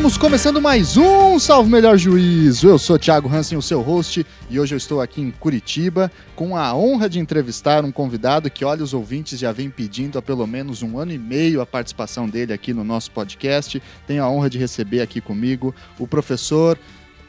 Estamos começando mais um Salve Melhor Juízo. Eu sou Thiago Hansen, o seu host, e hoje eu estou aqui em Curitiba com a honra de entrevistar um convidado que, olha, os ouvintes já vêm pedindo há pelo menos um ano e meio a participação dele aqui no nosso podcast. Tenho a honra de receber aqui comigo o professor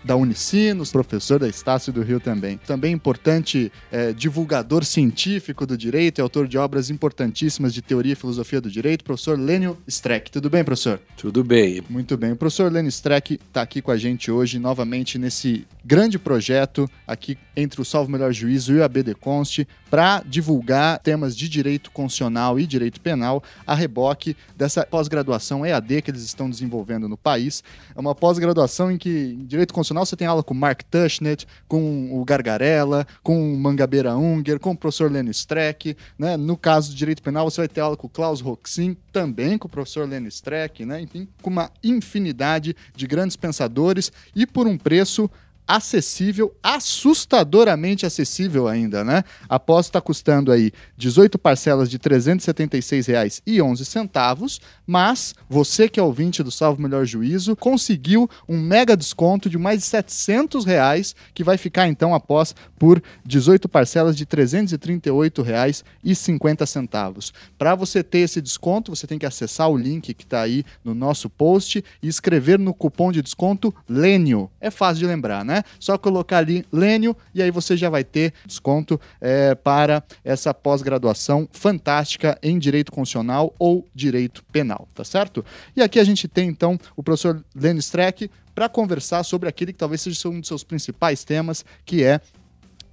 da Unicinos, professor da Estácio do Rio também. Também importante é, divulgador científico do direito e autor de obras importantíssimas de teoria e filosofia do direito, professor Lênio Streck. Tudo bem, professor? Tudo bem. Muito bem. O professor Lênio Streck está aqui com a gente hoje, novamente, nesse grande projeto aqui entre o Salvo Melhor Juízo e o ABD Const, para divulgar temas de direito constitucional e direito penal a reboque dessa pós-graduação EAD que eles estão desenvolvendo no país. É uma pós-graduação em que em direito constitucional você tem aula com Mark Tushnet, com o Gargarella, com o Mangabeira Unger, com o professor Lenny Streck. Né? No caso de direito penal, você vai ter aula com o Klaus Roxin, também com o professor Lenny Streck, né? enfim, com uma infinidade de grandes pensadores e por um preço acessível, assustadoramente acessível ainda, né? A pós está custando aí 18 parcelas de R$ 376,11, mas você que é ouvinte do Salvo Melhor Juízo conseguiu um mega desconto de mais de 700 reais, que vai ficar então após por 18 parcelas de R$ 338,50. Para você ter esse desconto, você tem que acessar o link que está aí no nosso post e escrever no cupom de desconto Lênio. É fácil de lembrar, né? Só colocar ali Lênio e aí você já vai ter desconto é, para essa pós-graduação fantástica em Direito Constitucional ou Direito Penal, tá certo? E aqui a gente tem então o professor Lênio Streck para conversar sobre aquele que talvez seja um dos seus principais temas, que é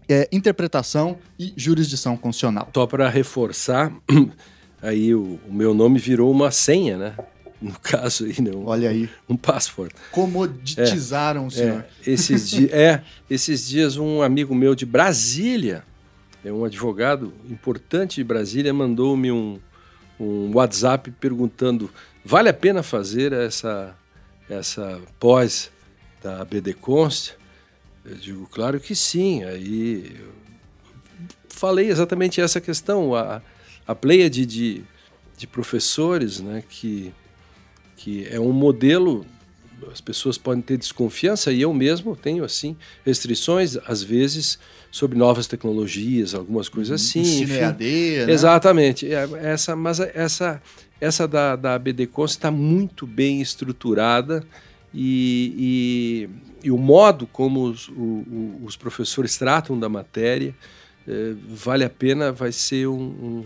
é, interpretação e jurisdição constitucional. Só para reforçar, aí o, o, meu nome virou uma senha, né? No caso aí, né? Um, Olha aí. Um password. Comoditizaram é, o senhor. É, esses, di é, esses dias um amigo meu de Brasília, é um advogado importante de Brasília, mandou-me um, um WhatsApp perguntando: vale a pena fazer essa, essa pós da BD Const? Eu digo, claro que sim. Aí falei exatamente essa questão. A, a pleia de, de, de, professores, né, que, que é um modelo, as pessoas podem ter desconfiança, e eu mesmo tenho, assim, restrições, às vezes, sobre novas tecnologias, algumas coisas uhum. assim. Ensino EAD, né? Exatamente. É, essa, mas essa, essa da, da BDCONS está muito bem estruturada e, e, e o modo como os, o, os, professores tratam da matéria é, vale a pena, vai ser um, um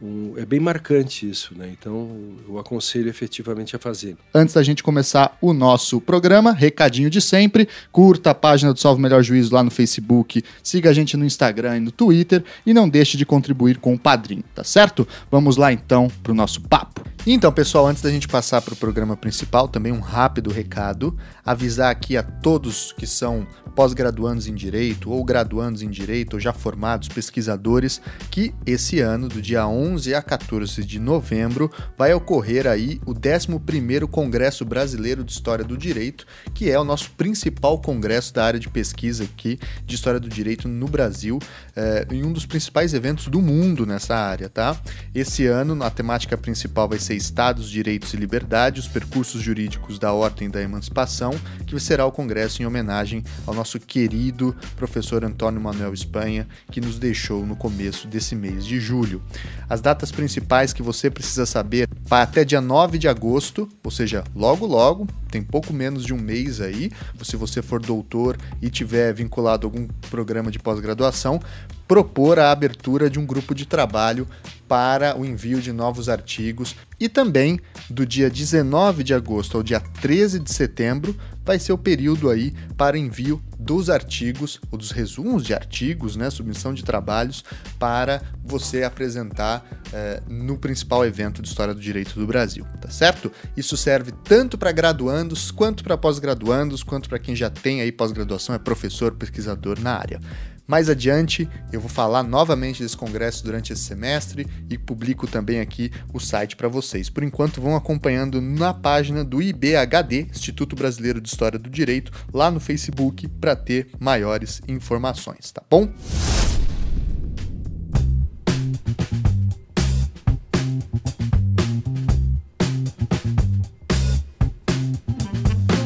um, é bem marcante isso, né? Então eu aconselho efetivamente a fazer. Antes da gente começar o nosso programa, recadinho de sempre: curta a página do Salve Melhor Juízo lá no Facebook, siga a gente no Instagram e no Twitter e não deixe de contribuir com o padrinho, tá certo? Vamos lá então para o nosso papo. Então, pessoal, antes da gente passar para o programa principal, também um rápido recado: avisar aqui a todos que são pós-graduandos em direito ou graduandos em direito ou já formados pesquisadores que esse ano, do dia 11 a 14 de novembro, vai ocorrer aí o 11º Congresso Brasileiro de História do Direito, que é o nosso principal congresso da área de pesquisa aqui de História do Direito no Brasil, é, em um dos principais eventos do mundo nessa área, tá? Esse ano, a temática principal vai ser Estados, Direitos e Liberdade, os percursos jurídicos da Ordem da Emancipação, que será o congresso em homenagem ao nosso nosso querido professor Antônio Manuel Espanha, que nos deixou no começo desse mês de julho. As datas principais que você precisa saber para até dia 9 de agosto, ou seja, logo logo, tem pouco menos de um mês aí, se você for doutor e tiver vinculado a algum programa de pós-graduação, propor a abertura de um grupo de trabalho para o envio de novos artigos e também do dia 19 de agosto ao dia 13 de setembro vai ser o período aí para envio dos artigos ou dos resumos de artigos, né, submissão de trabalhos para você apresentar eh, no principal evento de história do direito do Brasil, tá certo? Isso serve tanto para graduandos quanto para pós-graduandos, quanto para quem já tem aí pós-graduação, é professor, pesquisador na área. Mais adiante, eu vou falar novamente desse congresso durante esse semestre e publico também aqui o site para vocês. Por enquanto, vão acompanhando na página do IBHD, Instituto Brasileiro de História do Direito, lá no Facebook, para ter maiores informações, tá bom?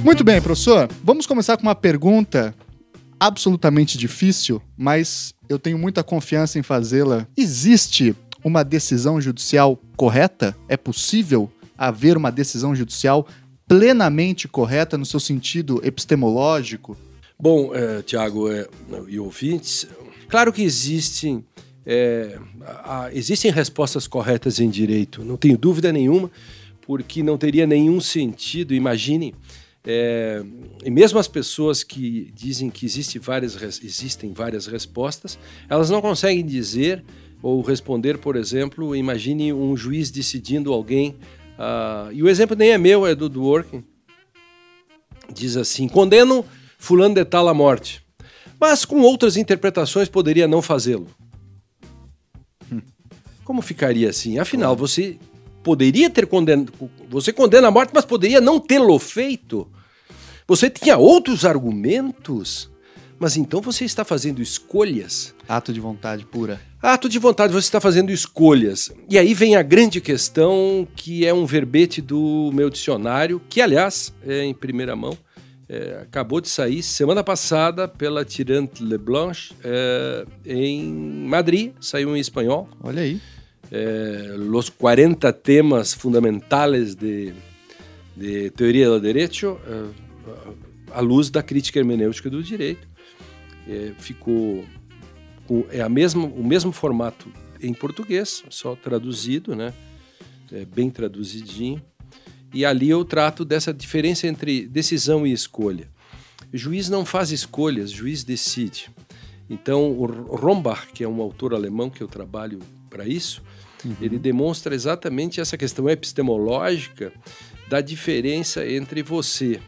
Muito bem, professor. Vamos começar com uma pergunta absolutamente difícil, mas eu tenho muita confiança em fazê-la. Existe uma decisão judicial correta? É possível haver uma decisão judicial plenamente correta no seu sentido epistemológico? Bom, é, Tiago é, e ouvintes, claro que existem, é, a, existem respostas corretas em direito, não tenho dúvida nenhuma, porque não teria nenhum sentido, imagine, é, e mesmo as pessoas que dizem que existe várias, existem várias respostas, elas não conseguem dizer ou responder, por exemplo, imagine um juiz decidindo alguém, uh, e o exemplo nem é meu, é do Dworkin, diz assim, condeno fulano de tal à morte, mas com outras interpretações poderia não fazê-lo. Hum. Como ficaria assim? Afinal, você poderia ter condenado, você condena a morte, mas poderia não tê-lo feito. Você tinha outros argumentos, mas então você está fazendo escolhas. Ato de vontade pura. Ato de vontade, você está fazendo escolhas. E aí vem a grande questão, que é um verbete do meu dicionário, que, aliás, é em primeira mão, é, acabou de sair semana passada pela Tirante Leblanche é, em Madrid, saiu em espanhol. Olha aí. É, Los 40 temas fundamentais de, de teoria do direito, é, à luz da crítica hermenêutica do direito. É, ficou com é a mesma, o mesmo formato em português, só traduzido, né? É bem traduzidinho. E ali eu trato dessa diferença entre decisão e escolha. O juiz não faz escolhas, juiz decide. Então, o Rombach, que é um autor alemão que eu trabalho para isso, uhum. ele demonstra exatamente essa questão epistemológica da diferença entre você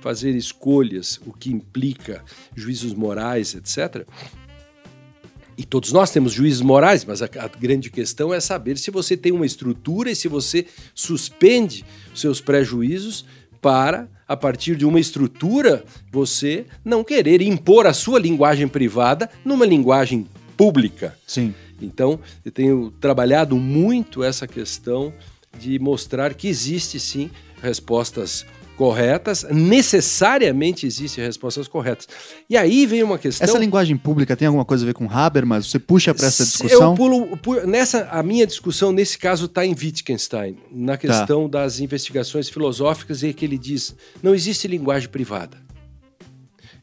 fazer escolhas, o que implica juízos morais, etc., e todos nós temos juízes morais, mas a, a, grande questão é saber se você tem uma estrutura e se você suspende seus prejuízos para, a partir de uma estrutura, você não querer impor a sua linguagem privada numa linguagem pública. Sim. Então, eu tenho trabalhado muito essa questão de mostrar que existe sim respostas corretas, necessariamente existem respostas corretas. E aí vem uma questão. Essa linguagem pública tem alguma coisa a ver com Habermas? Você puxa para essa discussão? Eu pulo, pulo, nessa a minha discussão nesse caso está em Wittgenstein, na questão tá. das investigações filosóficas e que ele diz não existe linguagem privada.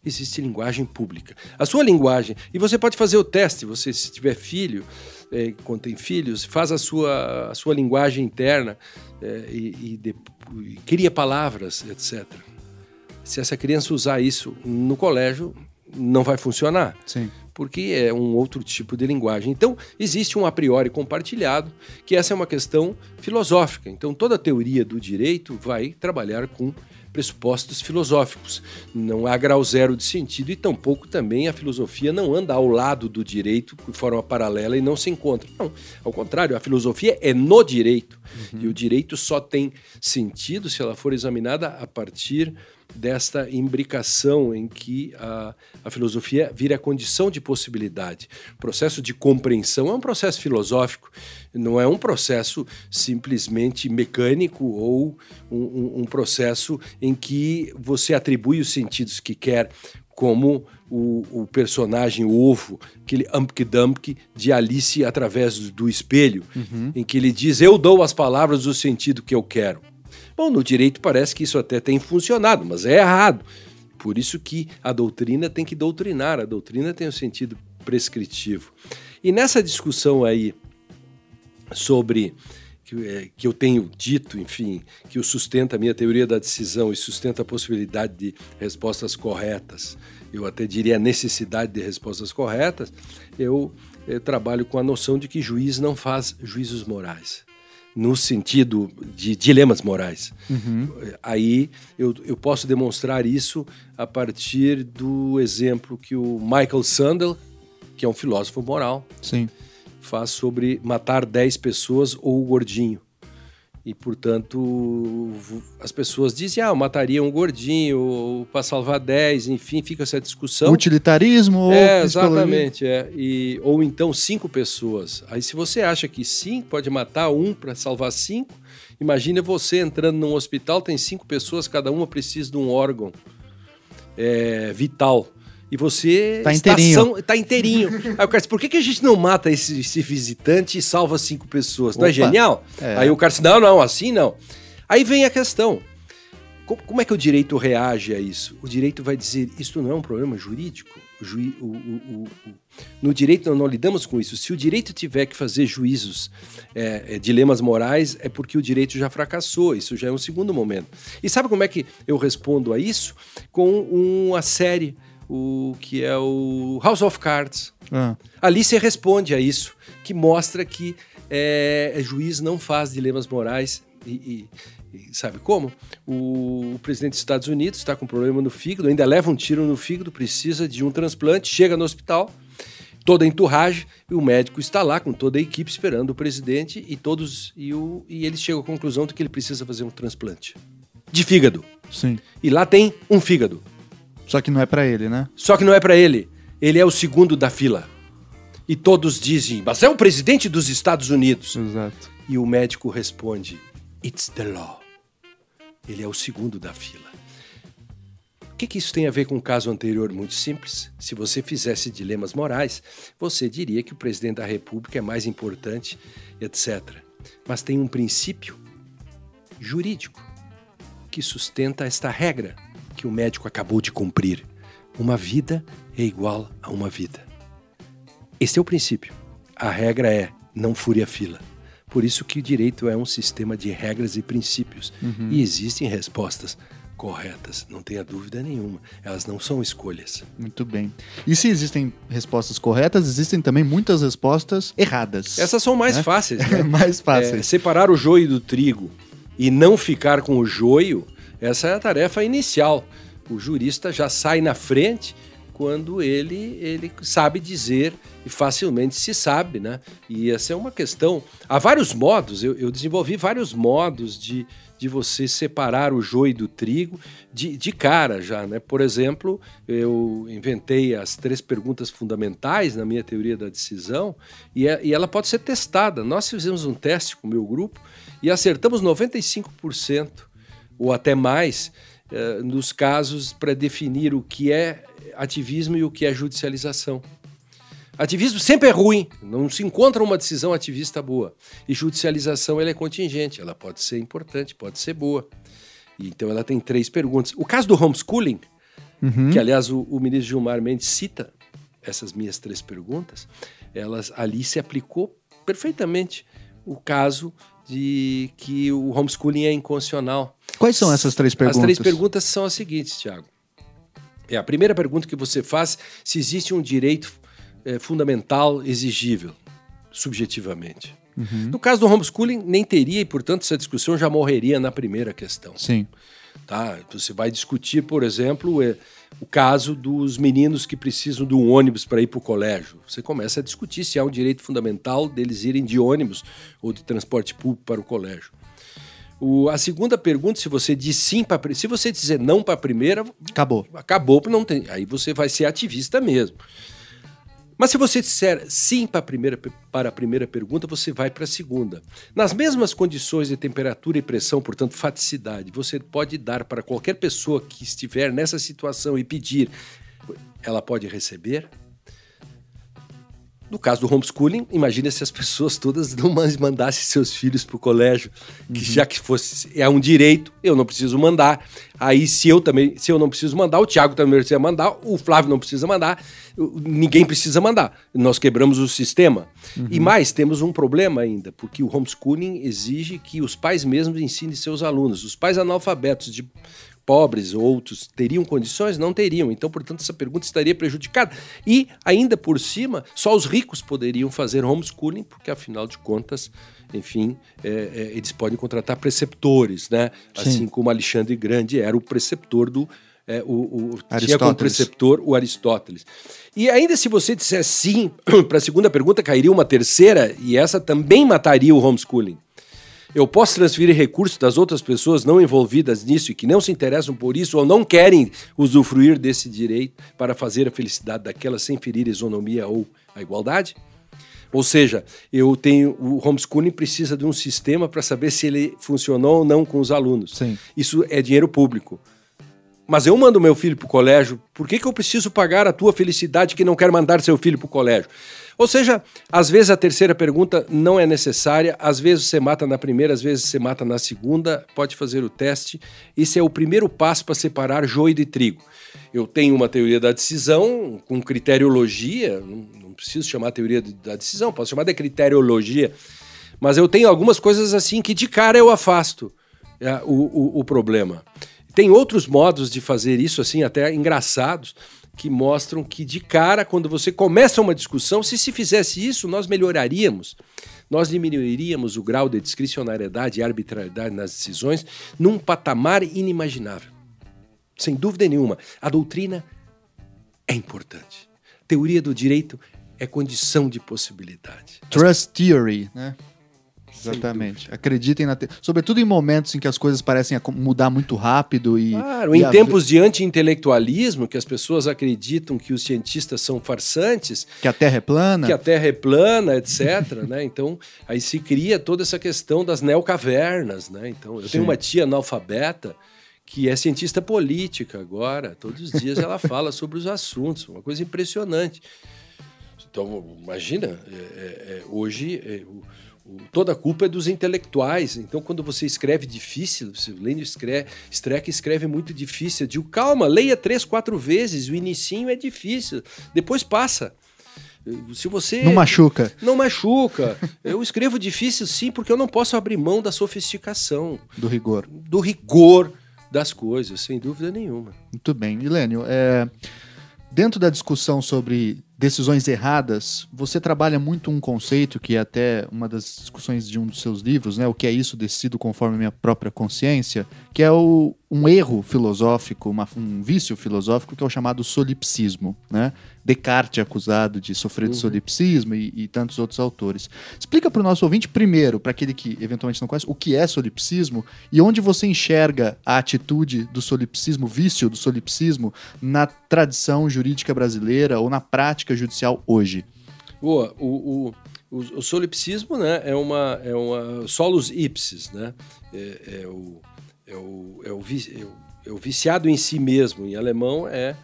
Existe linguagem pública. A sua linguagem, e você pode fazer o teste, você se tiver filho, é, quando tem filhos, faz a sua, a sua linguagem interna é, e, e, de, e cria palavras, etc. Se essa criança usar isso no colégio, não vai funcionar. Sim. Porque é um outro tipo de linguagem. Então, existe um a priori compartilhado, que essa é uma questão filosófica. Então, toda a teoria do direito vai trabalhar com pressupostos filosóficos. Não há grau zero de sentido e tampouco também a filosofia não anda ao lado do direito de forma paralela e não se encontra. Não, ao contrário, a filosofia é no direito. Uhum. E o direito só tem sentido se ela for examinada a partir desta imbricação em que a, a filosofia vira condição de possibilidade. O processo de compreensão é um processo filosófico, não é um processo simplesmente mecânico ou um, um, um processo em que você atribui os sentidos que quer, como o, o, personagem o ovo, aquele Umpk Dumpk de Alice através do espelho, uhum. em que ele diz: Eu dou as palavras o sentido que eu quero. Bom, no direito parece que isso até tem funcionado, mas é errado. Por isso que a doutrina tem que doutrinar, a doutrina tem o um sentido prescritivo. E nessa discussão aí sobre que, é, que eu tenho dito, enfim, que o sustenta a minha teoria da decisão e sustenta a possibilidade de respostas corretas, eu até diria a necessidade de respostas corretas, eu, eu trabalho com a noção de que juiz não faz juízos morais no sentido de dilemas morais. Uhum. Aí eu, eu posso demonstrar isso a partir do exemplo que o Michael Sandel, que é um filósofo moral, Sim. faz sobre matar 10 pessoas ou o gordinho. E, portanto, as pessoas dizem, ah, mataria um gordinho para salvar 10, enfim, fica essa discussão. Utilitarismo ou É, exatamente. É. E, ou então cinco pessoas. Aí se você acha que sim, pode matar um para salvar cinco, imagine você entrando num hospital, tem cinco pessoas, cada uma precisa de um órgão é, vital e você tá inteirinho. Está inteirinho. Aí o cara disse, por que, que a gente não mata esse, esse visitante e salva cinco pessoas? Não é genial? É. Aí o cara disse, não, não, assim não. Aí vem a questão. Como é que o direito reage a isso? O direito vai dizer, isso não é um problema jurídico? O juí, o, o, no direito não, não, lidamos com isso. Se o direito tiver que fazer juízos, é, é, dilemas morais, é porque o direito já fracassou. Isso já é um segundo momento. E sabe como é que eu respondo a isso? Com uma série o que é o House of Cards. Ah. Ali você responde a isso, que mostra que é, juiz não faz dilemas morais e, e, e sabe como? O, o, presidente dos Estados Unidos está com problema no fígado, ainda leva um tiro no fígado, precisa de um transplante, chega no hospital, toda a enturragem, e o médico está lá com toda a equipe esperando o presidente e todos e, o, e eles chegam à conclusão de que ele precisa fazer um transplante de fígado. Sim. E lá tem um fígado. Só que não é para ele, né? Só que não é para ele. Ele é o segundo da fila. E todos dizem, mas é o presidente dos Estados Unidos. Exato. E o médico responde, it's the law. Ele é o segundo da fila. O que, que isso tem a ver com o caso anterior? Muito simples. Se você fizesse dilemas morais, você diria que o presidente da República é mais importante, etc. Mas tem um princípio jurídico que sustenta esta regra que o médico acabou de cumprir. Uma vida é igual a uma vida. Esse é o princípio. A regra é não fure a fila. Por isso que o direito é um sistema de regras e princípios. Uhum. E existem respostas corretas, não tenha dúvida nenhuma. Elas não são escolhas. Muito bem. E se existem respostas corretas, existem também muitas respostas erradas. Essas são mais né? fáceis. Né? mais fáceis. É, separar o joio do trigo e não ficar com o joio essa é a tarefa inicial. O jurista já sai na frente quando ele, ele sabe dizer e facilmente se sabe, né? E essa é uma questão. Há vários modos, eu, eu desenvolvi vários modos de, de você separar o joio do trigo de, de cara já, né? Por exemplo, eu inventei as três perguntas fundamentais na minha teoria da decisão e, é, e ela pode ser testada. Nós fizemos um teste com o meu grupo e acertamos 95% ou até mais, eh, nos casos para definir o que é ativismo e o que é judicialização. Ativismo sempre é ruim, não se encontra uma decisão ativista boa. E judicialização ela é contingente, ela pode ser importante, pode ser boa. E, então ela tem três perguntas. O caso do homeschooling, uhum. que aliás o, o, ministro Gilmar Mendes cita essas minhas três perguntas, elas ali se aplicou perfeitamente o caso de que o homeschooling é inconstitucional. Quais são essas três perguntas? As três perguntas são as seguintes, Tiago. É a primeira pergunta que você faz se existe um direito é, fundamental exigível, subjetivamente. Uhum. No caso do homeschooling, nem teria, e, portanto, essa discussão já morreria na primeira questão. Sim. Tá? Você vai discutir, por exemplo, é, o caso dos meninos que precisam de um ônibus para ir para o colégio. Você começa a discutir se há um direito fundamental deles irem de ônibus ou de transporte público para o colégio. O, a segunda pergunta, se você diz sim para se você dizer não para a primeira, acabou. Acabou, não tem. Aí você vai ser ativista mesmo. Mas se você disser sim para a primeira, para a primeira pergunta, você vai para a segunda. Nas mesmas condições de temperatura e pressão, portanto, faticidade, você pode dar para qualquer pessoa que estiver nessa situação e pedir, ela pode receber? No caso do homeschooling, imagine se as pessoas todas não mandassem seus filhos para o colégio, que uhum. já que fosse é um direito, eu não preciso mandar. Aí se eu também, se eu não preciso mandar, o Tiago também precisa mandar, o Flávio não precisa mandar, ninguém precisa mandar. Nós quebramos o sistema. Uhum. E mais, temos um problema ainda, porque o homeschooling exige que os pais mesmos ensinem seus alunos. Os pais analfabetos de pobres, outros, teriam condições? Não teriam. Então, portanto, essa pergunta estaria prejudicada. E, ainda por cima, só os ricos poderiam fazer homeschooling, porque, afinal de contas, enfim, é, é, eles podem contratar preceptores, né? Sim. Assim como Alexandre Grande era o preceptor do. É, o, o tinha como preceptor o Aristóteles. E ainda se você disser sim para a segunda pergunta, cairia uma terceira, e essa também mataria o homeschooling. Eu posso transferir recursos das outras pessoas não envolvidas nisso e que não se interessam por isso ou não querem usufruir desse direito para fazer a felicidade daquelas sem ferir a isonomia ou a igualdade? Ou seja, eu tenho o homeschooling precisa de um sistema para saber se ele funcionou ou não com os alunos. Sim. Isso é dinheiro público. Mas eu mando meu filho para o colégio, por que, que eu preciso pagar a tua felicidade que não quer mandar seu filho para o colégio? Ou seja, às vezes a terceira pergunta não é necessária, às vezes você mata na primeira, às vezes você mata na segunda, pode fazer o teste. Esse é o primeiro passo para separar joio de trigo. Eu tenho uma teoria da decisão com criteriologia, não preciso chamar teoria da decisão, posso chamar de criteriologia, mas eu tenho algumas coisas assim que de cara eu afasto é, o, o, o problema. Tem outros modos de fazer isso, assim, até engraçados, que mostram que de cara, quando você começa uma discussão, se se fizesse isso, nós melhoraríamos. Nós diminuiríamos o grau de discricionariedade e arbitrariedade nas decisões num patamar inimaginável. Sem dúvida nenhuma, a doutrina é importante. Teoria do direito é condição de possibilidade. Trust theory, né? Exatamente. Acreditem na. Te... Sobretudo em momentos em que as coisas parecem mudar muito rápido e. Claro, e em a... tempos de anti-intelectualismo, que as pessoas acreditam que os cientistas são farsantes. Que a Terra é plana. Que a Terra é plana, etc. né? Então, aí se cria toda essa questão das neocavernas. Né? Então, eu Sim. tenho uma tia analfabeta que é cientista política agora. Todos os dias ela fala sobre os assuntos, uma coisa impressionante. Então, imagina, é, é, é hoje. É, o, toda a culpa é dos intelectuais. Então, quando você escreve difícil, você lendo escreve, Streck escreve muito difícil. Eu digo, calma, leia três, quatro vezes. O inicinho é difícil, depois passa. Se você não machuca, não machuca. eu escrevo difícil sim, porque eu não posso abrir mão da sofisticação, do rigor, do rigor das coisas, sem dúvida nenhuma. Muito bem, Milênio. É... Dentro da discussão sobre decisões erradas, você trabalha muito um conceito que é até uma das discussões de um dos seus livros, né? O que é isso decido conforme minha própria consciência, que é o, um erro filosófico, uma, um vício filosófico que é o chamado solipsismo, né? Descartes é acusado de sofrer de uhum. solipsismo e, e, tantos outros autores. Explica para o nosso ouvinte primeiro, para aquele que eventualmente não conhece, o que é solipsismo e onde você enxerga a atitude do solipsismo, vício do solipsismo na tradição jurídica brasileira ou na prática judicial hoje. Boa, o, o, o, o solipsismo né, é uma é uma solus ipsis, né? É, é o, é, o, é, o, é, o, é o viciado em si mesmo. Em alemão é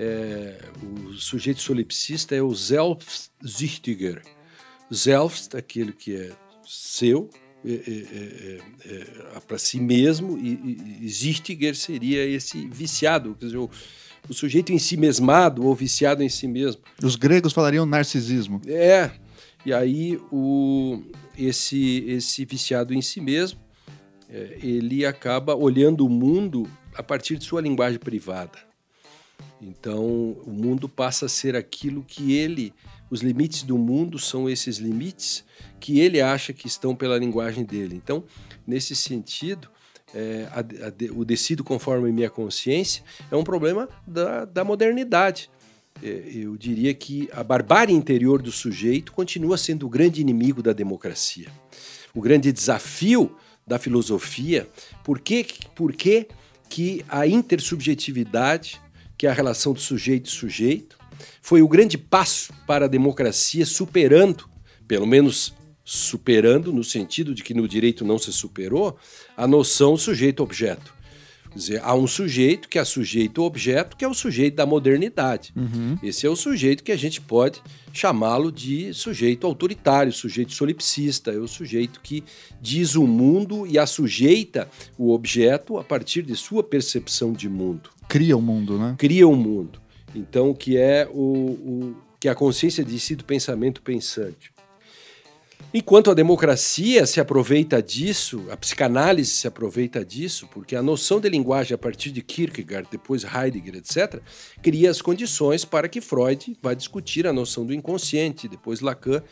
é, o sujeito solipsista é o Selbstsüchtiger. Selbst, aquele que é seu, é, é, é para si mesmo, e, e Süchtiger seria esse viciado, quer dizer, o, o sujeito em si mesmado ou viciado em si mesmo. Os gregos falariam narcisismo. É, e aí o, esse, esse viciado em si mesmo, é, ele acaba olhando o mundo a partir de sua linguagem privada. Então, o mundo passa a ser aquilo que ele, os limites do mundo são esses limites que ele acha que estão pela linguagem dele. Então, nesse sentido, é, a, a, o decido conforme minha consciência é um problema da, da modernidade. É, eu diria que a barbárie interior do sujeito continua sendo o grande inimigo da democracia. O grande desafio da filosofia, por que, por que, que a intersubjetividade que é a relação do sujeito e sujeito, foi o grande passo para a democracia, superando, pelo menos superando, no sentido de que no direito não se superou, a noção sujeito-objeto. Quer dizer, há um sujeito que é sujeito objeto, que é o sujeito da modernidade. Uhum. Esse é o sujeito que a gente pode chamá-lo de sujeito autoritário, sujeito solipsista, é o sujeito que diz o mundo e assujeita o objeto a partir de sua percepção de mundo. Cria o mundo, né? Cria o mundo. Então, que é o, o que é a consciência de si do pensamento pensante. Enquanto a democracia se aproveita disso, a psicanálise se aproveita disso, porque a noção de linguagem a partir de Kierkegaard, depois Heidegger, etc., cria as condições para que Freud vá discutir a noção do inconsciente, depois Lacan,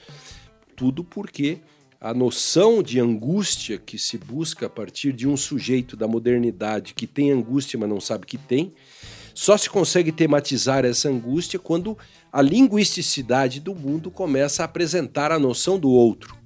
tudo porque a noção de angústia que se busca a partir de um sujeito da modernidade que tem angústia, mas não sabe que tem, só se consegue tematizar essa angústia quando a linguisticidade do mundo começa a apresentar a noção do outro.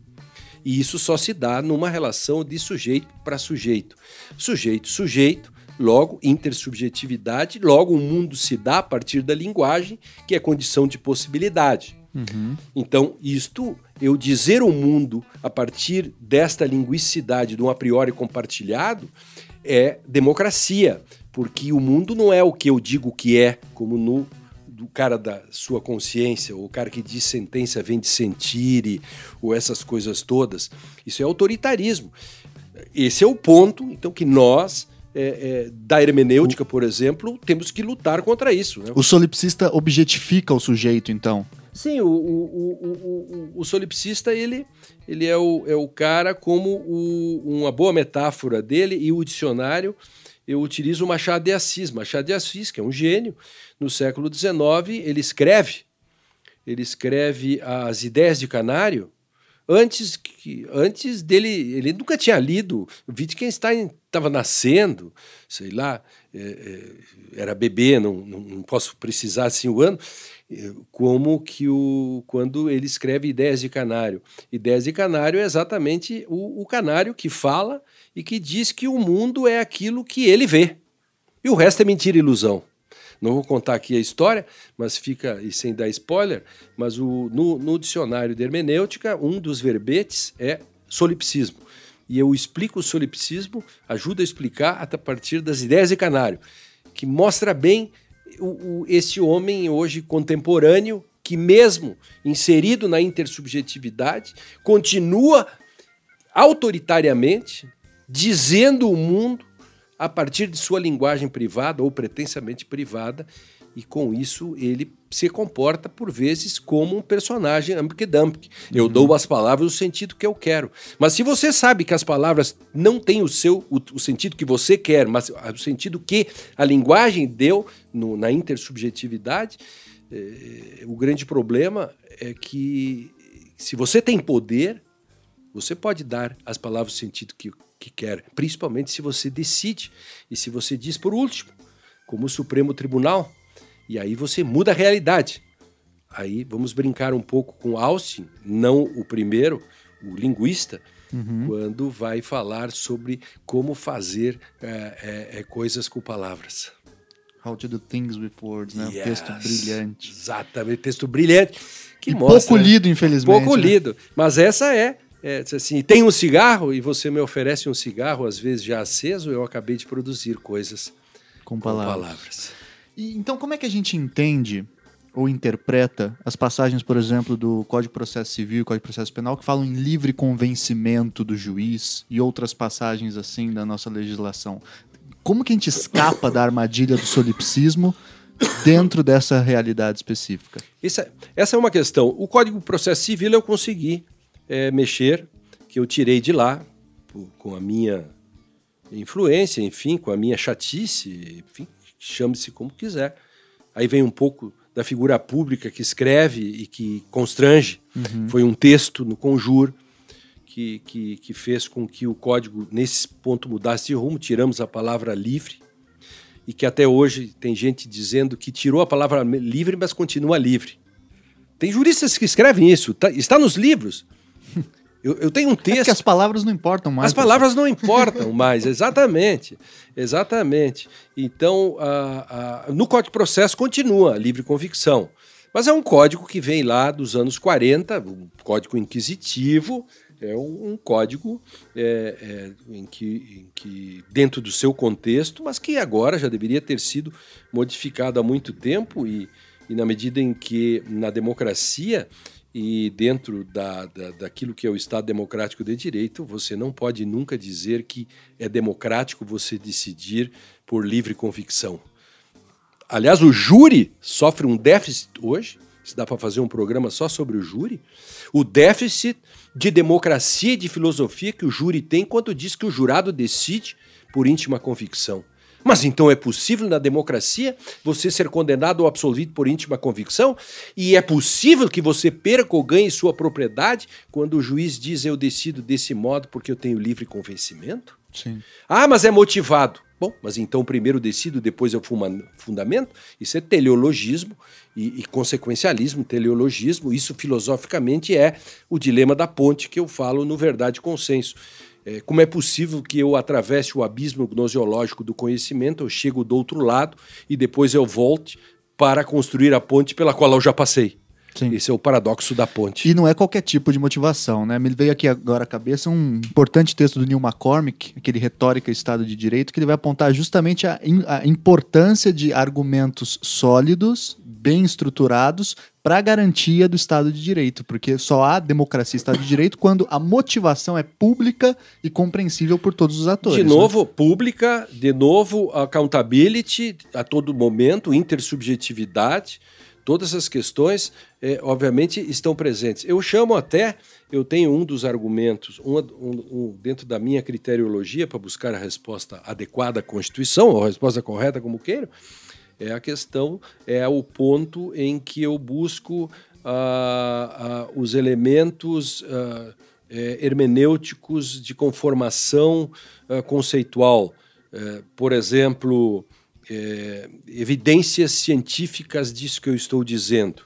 E isso só se dá numa relação de sujeito para sujeito. Sujeito, sujeito, logo intersubjetividade, logo o mundo se dá a partir da linguagem, que é condição de possibilidade. Uhum. Então, isto, eu dizer o mundo a partir desta linguicidade, de um a priori compartilhado, é democracia, porque o mundo não é o que eu digo que é, como no do cara da sua consciência, ou o cara que diz sentença vem de sentir, ou essas coisas todas. Isso é autoritarismo. Esse é o ponto, então, que nós, é, é, da hermenêutica, por exemplo, temos que lutar contra isso. Né? O solipsista objetifica o sujeito, então. Sim, o, o, o, o, solipsista ele, ele é, o, é o cara como uma boa metáfora dele e o dicionário eu utilizo Machado de Assis. Machado de Assis, que é um gênio, no século XIX, ele escreve, ele escreve as ideias de Canário antes que antes dele, ele nunca tinha lido. Wittgenstein estava nascendo, sei lá, é, é, era bebê, não, não, não, posso precisar assim o ano. É, como que o quando ele escreve ideias de Canário, ideias de Canário é exatamente o, o Canário que fala e que diz que o mundo é aquilo que ele vê. E o resto é mentira e ilusão. Não vou contar aqui a história, mas fica, e sem dar spoiler, mas o, no, no dicionário de hermenêutica, um dos verbetes é solipsismo. E eu explico o solipsismo, ajudo a explicar a partir das ideias de Canário, que mostra bem o, o, esse homem hoje contemporâneo, que mesmo inserido na intersubjetividade, continua autoritariamente dizendo o mundo a partir de sua linguagem privada ou pretensamente privada, e com isso ele se comporta por vezes como um personagem Ampk-Dumpk. Eu uhum. dou as palavras o sentido que eu quero. Mas se você sabe que as palavras não têm o seu o, o sentido que você quer, mas o sentido que a linguagem deu no, na intersubjetividade, eh, o grande problema é que se você tem poder, você pode dar às palavras o sentido que que quer, principalmente se você decide e se você diz por último, como o Supremo Tribunal, e aí você muda a realidade. Aí vamos brincar um pouco com Austin, não o primeiro, o linguista, uhum. quando vai falar sobre como fazer é, é, é, coisas com palavras. How to do things with words, né? Yes, texto brilhante. Exatamente, texto brilhante. Que e mostra, pouco lido, infelizmente. Pouco né? lido. Mas essa é é, assim, tem um cigarro e você me oferece um cigarro, às vezes já aceso, eu acabei de produzir coisas com palavras. Com palavras. E, então, como é que a gente entende ou interpreta as passagens, por exemplo, do Código de Processo Civil e Código de Processo Penal que falam em livre convencimento do juiz e outras passagens assim da nossa legislação? Como que a gente escapa da armadilha do solipsismo dentro dessa realidade específica? Essa, essa é uma questão. O Código de Processo Civil eu consegui é, mexer, que eu tirei de lá, com a minha influência, enfim, com a minha chatice, enfim, chame-se como quiser. Aí vem um pouco da figura pública que escreve e que constrange. Uhum. Foi um texto no Conjur que, que, que, fez com que o código, nesse ponto, mudasse de rumo. Tiramos a palavra livre e que até hoje tem gente dizendo que tirou a palavra livre, mas continua livre. Tem juristas que escrevem isso, tá, está nos livros. Eu, eu, tenho um texto. É que as palavras não importam mais. As palavras não importam mais, exatamente. Exatamente. Então, a, a, no Código de Processo continua a livre convicção. Mas é um código que vem lá dos anos 40, um código inquisitivo, é um, um código é, é, em, que, em, que, dentro do seu contexto, mas que agora já deveria ter sido modificado há muito tempo e, e na medida em que na democracia e dentro da, da, daquilo que é o Estado Democrático de Direito, você não pode nunca dizer que é democrático você decidir por livre convicção. Aliás, o júri sofre um déficit hoje, se dá para fazer um programa só sobre o júri, o déficit de democracia e de filosofia que o júri tem quando diz que o jurado decide por íntima convicção. Mas então é possível na democracia você ser condenado ou absolvido por íntima convicção? E é possível que você perca ou ganhe sua propriedade quando o juiz diz eu decido desse modo porque eu tenho livre convencimento? Sim. Ah, mas é motivado. Bom, mas então primeiro decido, depois eu fundamento. Isso é teleologismo e, e, consequencialismo, teleologismo. Isso filosoficamente é o dilema da ponte que eu falo no Verdade Consenso. É, como é possível que eu atravesse o abismo gnoseológico do conhecimento, eu chego do outro lado e depois eu volte para construir a ponte pela qual eu já passei? Sim. Esse é o paradoxo da ponte. E não é qualquer tipo de motivação, né? Me veio aqui agora à cabeça um importante texto do Neil McCormick, aquele Retórica e Estado de Direito, que ele vai apontar justamente a, a importância de argumentos sólidos, bem estruturados, para garantia do Estado de Direito, porque só há democracia e Estado de Direito quando a motivação é pública e compreensível por todos os atores. De novo, né? pública, de novo, accountability a todo momento, intersubjetividade Todas essas questões, é, obviamente, estão presentes. Eu chamo até, eu tenho um dos argumentos, um, um, um dentro da minha criteriologia para buscar a resposta adequada à Constituição, ou a resposta correta, como queiro, é a questão, é o ponto em que eu busco ah, ah, os elementos é, hermenêuticos de conformação conceitual. É, por exemplo, é, evidências científicas disso que eu estou dizendo.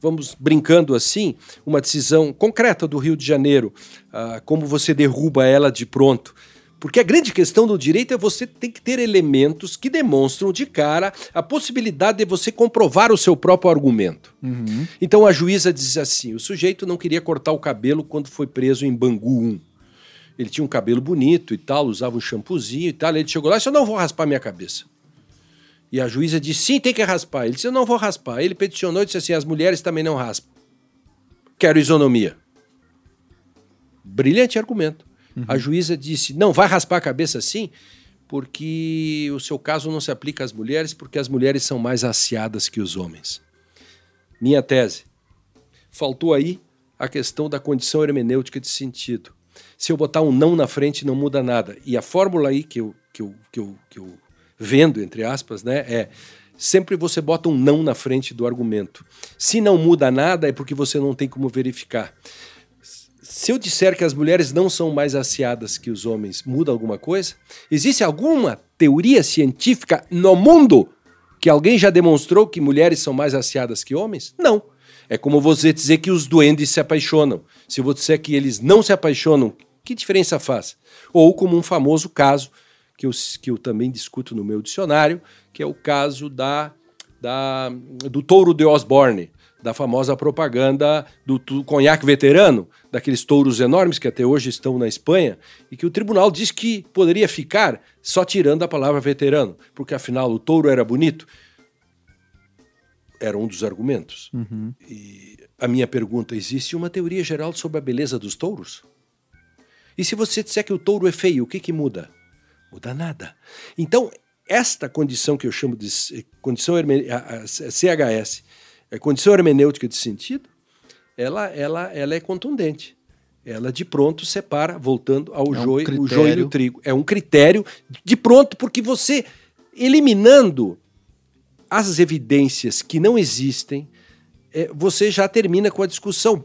Vamos brincando assim, uma decisão concreta do Rio de Janeiro, ah, como você derruba ela de pronto. Porque a grande questão do direito é você tem que ter elementos que demonstram de cara a possibilidade de você comprovar o seu próprio argumento. Uhum. Então a juíza diz assim: o sujeito não queria cortar o cabelo quando foi preso em Bangu 1. Ele tinha um cabelo bonito e tal, usava um shampoozinho e tal. Ele chegou lá e disse: Eu não vou raspar minha cabeça. E a juíza disse: sim, tem que raspar. Ele disse: eu não vou raspar. Ele peticionou e disse assim: as mulheres também não raspam. Quero isonomia. Brilhante argumento. Uhum. A juíza disse: não, vai raspar a cabeça sim, porque o seu caso não se aplica às mulheres, porque as mulheres são mais aciadas que os homens. Minha tese. Faltou aí a questão da condição hermenêutica de sentido. Se eu botar um não na frente, não muda nada. E a fórmula aí que eu, que eu, que eu, que eu vendo, entre aspas, né, é sempre você bota um não na frente do argumento. Se não muda nada, é porque você não tem como verificar. Se eu disser que as mulheres não são mais aciadas que os homens, muda alguma coisa? Existe alguma teoria científica no mundo que alguém já demonstrou que mulheres são mais aciadas que homens? Não. É como você dizer que os duendes se apaixonam. Se você disser que eles não se apaixonam, que diferença faz? Ou como um famoso caso que eu, que eu também discuto no meu dicionário, que é o caso da, da, do touro de Osborne, da famosa propaganda do, do conhaque veterano, daqueles touros enormes que até hoje estão na Espanha, e que o tribunal disse que poderia ficar só tirando a palavra veterano, porque afinal o touro era bonito. Era um dos argumentos. Uhum. E a minha pergunta: existe uma teoria geral sobre a beleza dos touros? E se você disser que o touro é feio, o que, que muda? muda nada. Então, esta condição que eu chamo de condição CHS, é condição hermenêutica de sentido, ela, ela, ela é contundente. Ela de pronto separa, voltando ao é um joio, o joio e o trigo. É um critério de pronto, porque você, eliminando as evidências que não existem, é, você já termina com a discussão.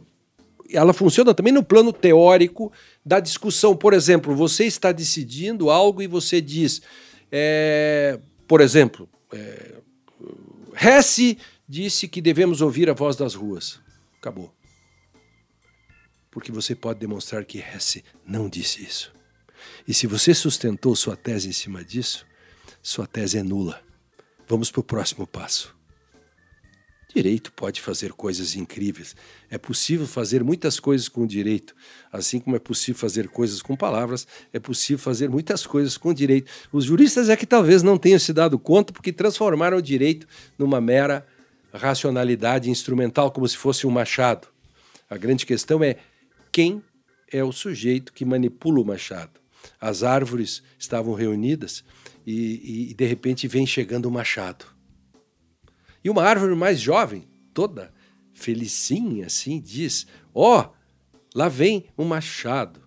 Ela funciona também no plano teórico da discussão. Por exemplo, você está decidindo algo e você diz, é, por exemplo, é, Hesse disse que devemos ouvir a voz das ruas. Acabou. Porque você pode demonstrar que Hesse não disse isso. E se você sustentou sua tese em cima disso, sua tese é nula. Vamos para o próximo passo. Direito pode fazer coisas incríveis. É possível fazer muitas coisas com o direito, assim como é possível fazer coisas com palavras, é possível fazer muitas coisas com o direito. Os juristas é que talvez não tenham se dado conta porque transformaram o direito numa mera racionalidade instrumental, como se fosse um machado. A grande questão é quem é o sujeito que manipula o machado. As árvores estavam reunidas e, e de repente vem chegando o machado. E uma árvore mais jovem, toda felicinha assim, diz: Ó, oh, lá vem um machado.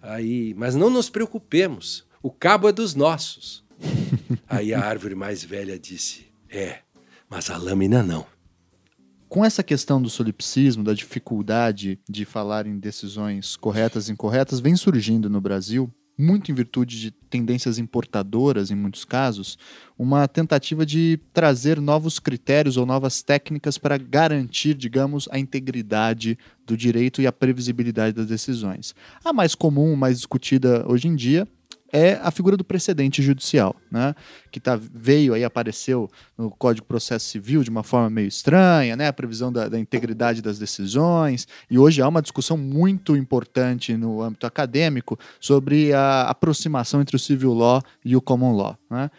Aí, mas não nos preocupemos, o cabo é dos nossos. Aí a árvore mais velha disse: É, mas a lâmina não. Com essa questão do solipsismo, da dificuldade de falar em decisões corretas e incorretas, vem surgindo no Brasil muito em virtude de tendências importadoras, em muitos casos, uma tentativa de trazer novos critérios ou novas técnicas para garantir, digamos, a integridade do direito e a previsibilidade das decisões. A mais comum, mais discutida hoje em dia, é a figura do precedente judicial, né? que tá, veio aí, apareceu no Código de Processo Civil de uma forma meio estranha, né? a previsão da, da, integridade das decisões, e hoje há uma discussão muito importante no âmbito acadêmico sobre a aproximação entre o civil law e o common law. Né?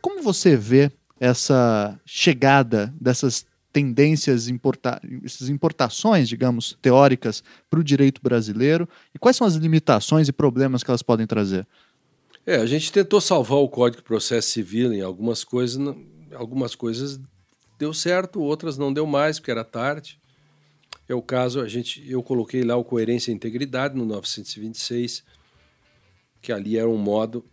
Como você vê essa chegada dessas tendências, importa essas importações, digamos, teóricas para o direito brasileiro, e quais são as limitações e problemas que elas podem trazer? É, a gente tentou salvar o Código de Processo Civil em algumas coisas, algumas coisas deu certo, outras não deu mais, porque era tarde. É o caso, a gente, eu coloquei lá o Coerência e Integridade no 926, que ali era um modo.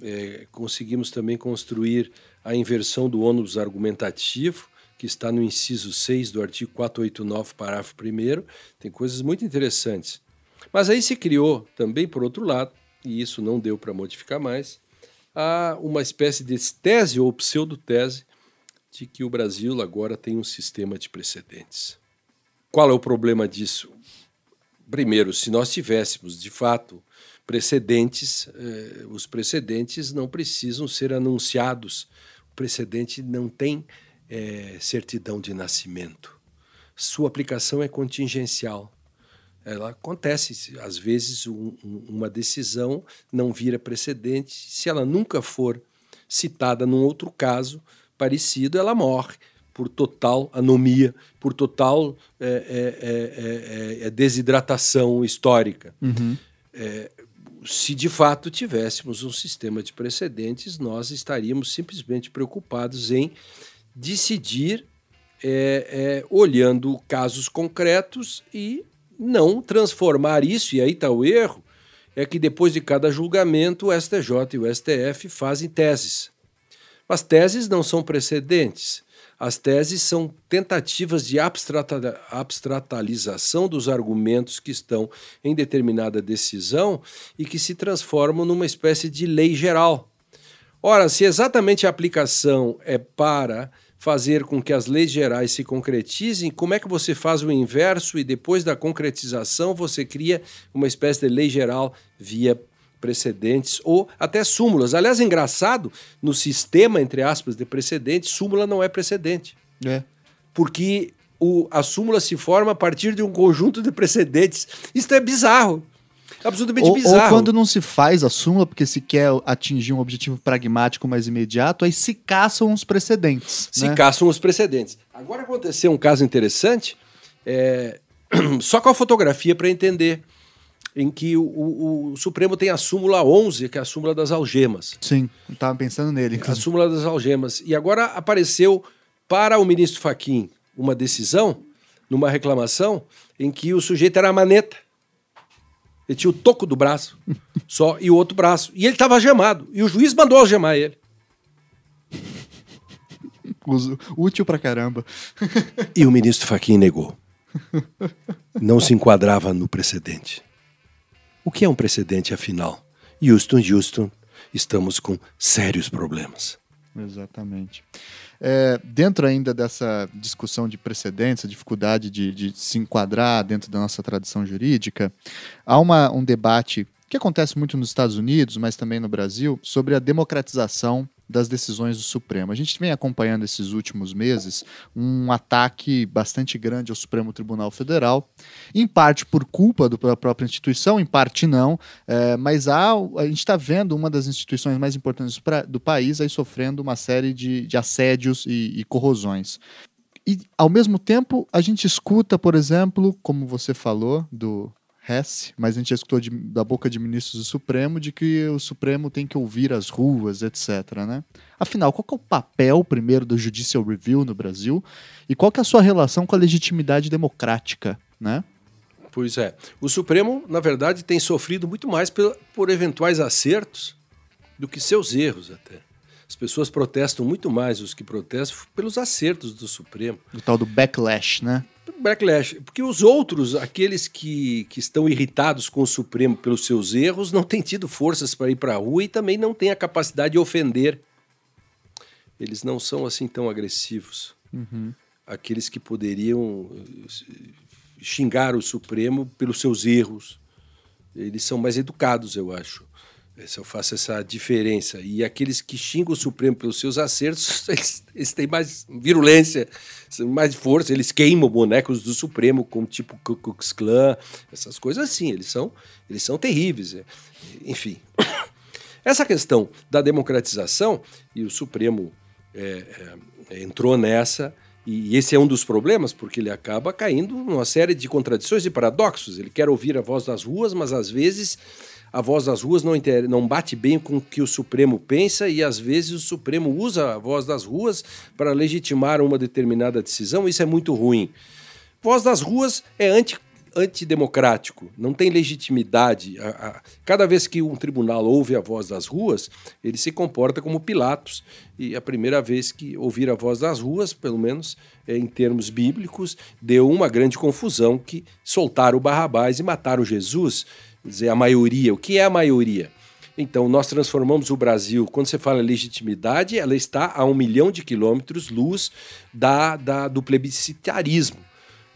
É, conseguimos também construir a inversão do ônus argumentativo, que está no inciso 6 do artigo 489, parágrafo 1. Tem coisas muito interessantes. Mas aí se criou também, por outro lado, e isso não deu para modificar mais, há uma espécie de tese ou pseudotese de que o Brasil agora tem um sistema de precedentes. Qual é o problema disso? Primeiro, se nós tivéssemos de fato precedentes, eh, os precedentes não precisam ser anunciados. O precedente não tem eh, certidão de nascimento. Sua aplicação é contingencial ela acontece. Às vezes, um, uma decisão não vira precedente. Se ela nunca for citada num outro caso parecido, ela morre por total anomia, por total é, é, é, é desidratação histórica. Uhum. se de fato tivéssemos um sistema de precedentes, nós estaríamos simplesmente preocupados em decidir olhando casos concretos e não transformar isso, e aí está o erro, é que depois de cada julgamento o STJ e o STF fazem teses. Mas teses não são precedentes. As teses são tentativas de abstrata abstratalização dos argumentos que estão em determinada decisão e que se transformam numa espécie de lei geral. Ora, se exatamente a aplicação é para fazer com que as leis gerais se concretizem, como é que você faz o inverso e depois da concretização você cria uma espécie de lei geral via precedentes ou até súmulas. Aliás, é engraçado, no sistema, entre aspas, de precedentes, súmula não é precedente. É. Porque o, a súmula se forma a partir de um conjunto de precedentes. Isso é bizarro absolutamente ou, bizarro. Ou quando não se faz a súmula, porque se quer atingir um objetivo pragmático mais imediato, aí se caçam os precedentes. Se né? caçam os precedentes. Agora aconteceu um caso interessante, é... só com a fotografia para entender, em que o, o, o, Supremo tem a súmula 11, que é a súmula das algemas. Sim, estava pensando nele. Inclusive. A súmula das algemas. E agora apareceu para o ministro Faquim uma decisão, numa reclamação, em que o sujeito era a maneta. Ele tinha o toco do braço só e o outro braço. E ele estava algemado. E o juiz mandou algemar ele. Uso, útil pra caramba. e o ministro Fachin negou. Não se enquadrava no precedente. O que é um precedente, afinal? Houston, Houston, estamos com sérios problemas. Exatamente. É, dentro ainda dessa discussão de precedentes, a dificuldade de, de, se enquadrar dentro da nossa tradição jurídica, há uma, um debate que acontece muito nos Estados Unidos, mas também no Brasil, sobre a democratização das decisões do Supremo. A gente vem acompanhando esses últimos meses um ataque bastante grande ao Supremo Tribunal Federal, em parte por culpa do, da própria instituição, em parte não, é, mas há, a gente está vendo uma das instituições mais importantes pra, do país aí sofrendo uma série de, de assédios e, e corrosões. E, ao mesmo tempo, a gente escuta, por exemplo, como você falou, do Hess, mas a gente já escutou de, da boca de ministros do Supremo de que o Supremo tem que ouvir as ruas, etc. Né? Afinal, qual é o papel, primeiro, do Judicial Review no Brasil e qual é a sua relação com a legitimidade democrática? Né? Pois é. O Supremo, na verdade, tem sofrido muito mais por, por eventuais acertos do que seus erros até. As pessoas protestam muito mais os que protestam pelos acertos do Supremo. O tal do backlash, né? Backlash. Porque os outros, aqueles que, que estão irritados com o Supremo pelos seus erros, não têm tido forças para ir para a rua e também não têm a capacidade de ofender. Eles não são assim tão agressivos. Uhum. Aqueles que poderiam eh, xingar o Supremo pelos seus erros. Eles são mais educados, eu acho. Se eu faço essa diferença. E aqueles que xingam o Supremo pelos seus acertos, eles, eles têm mais virulência, mais força, eles queimam bonecos do Supremo, como tipo Ku Klux Klan, essas coisas assim. Eles são, eles são terríveis. É. Enfim. Essa questão da democratização, e o Supremo é, é, entrou nessa, e esse é um dos problemas, porque ele acaba caindo numa série de contradições e paradoxos. Ele quer ouvir a voz das ruas, mas às vezes a voz das ruas não, inter... não bate bem com o que o Supremo pensa e às vezes o Supremo usa a voz das ruas para legitimar uma determinada decisão. Isso é muito ruim. Voz das ruas é anti antidemocrático, não tem legitimidade. cada vez que um tribunal ouve a voz das ruas, ele se comporta como Pilatos. E a primeira vez que ouvir a voz das ruas, pelo menos é, em termos bíblicos, deu uma grande confusão que soltaram o Barrabás e mataram Jesus dizer, a maioria. O que é a maioria? Então, nós transformamos o Brasil, quando você fala legitimidade, ela está a um milhão de quilômetros luz da, da, do plebiscitarismo.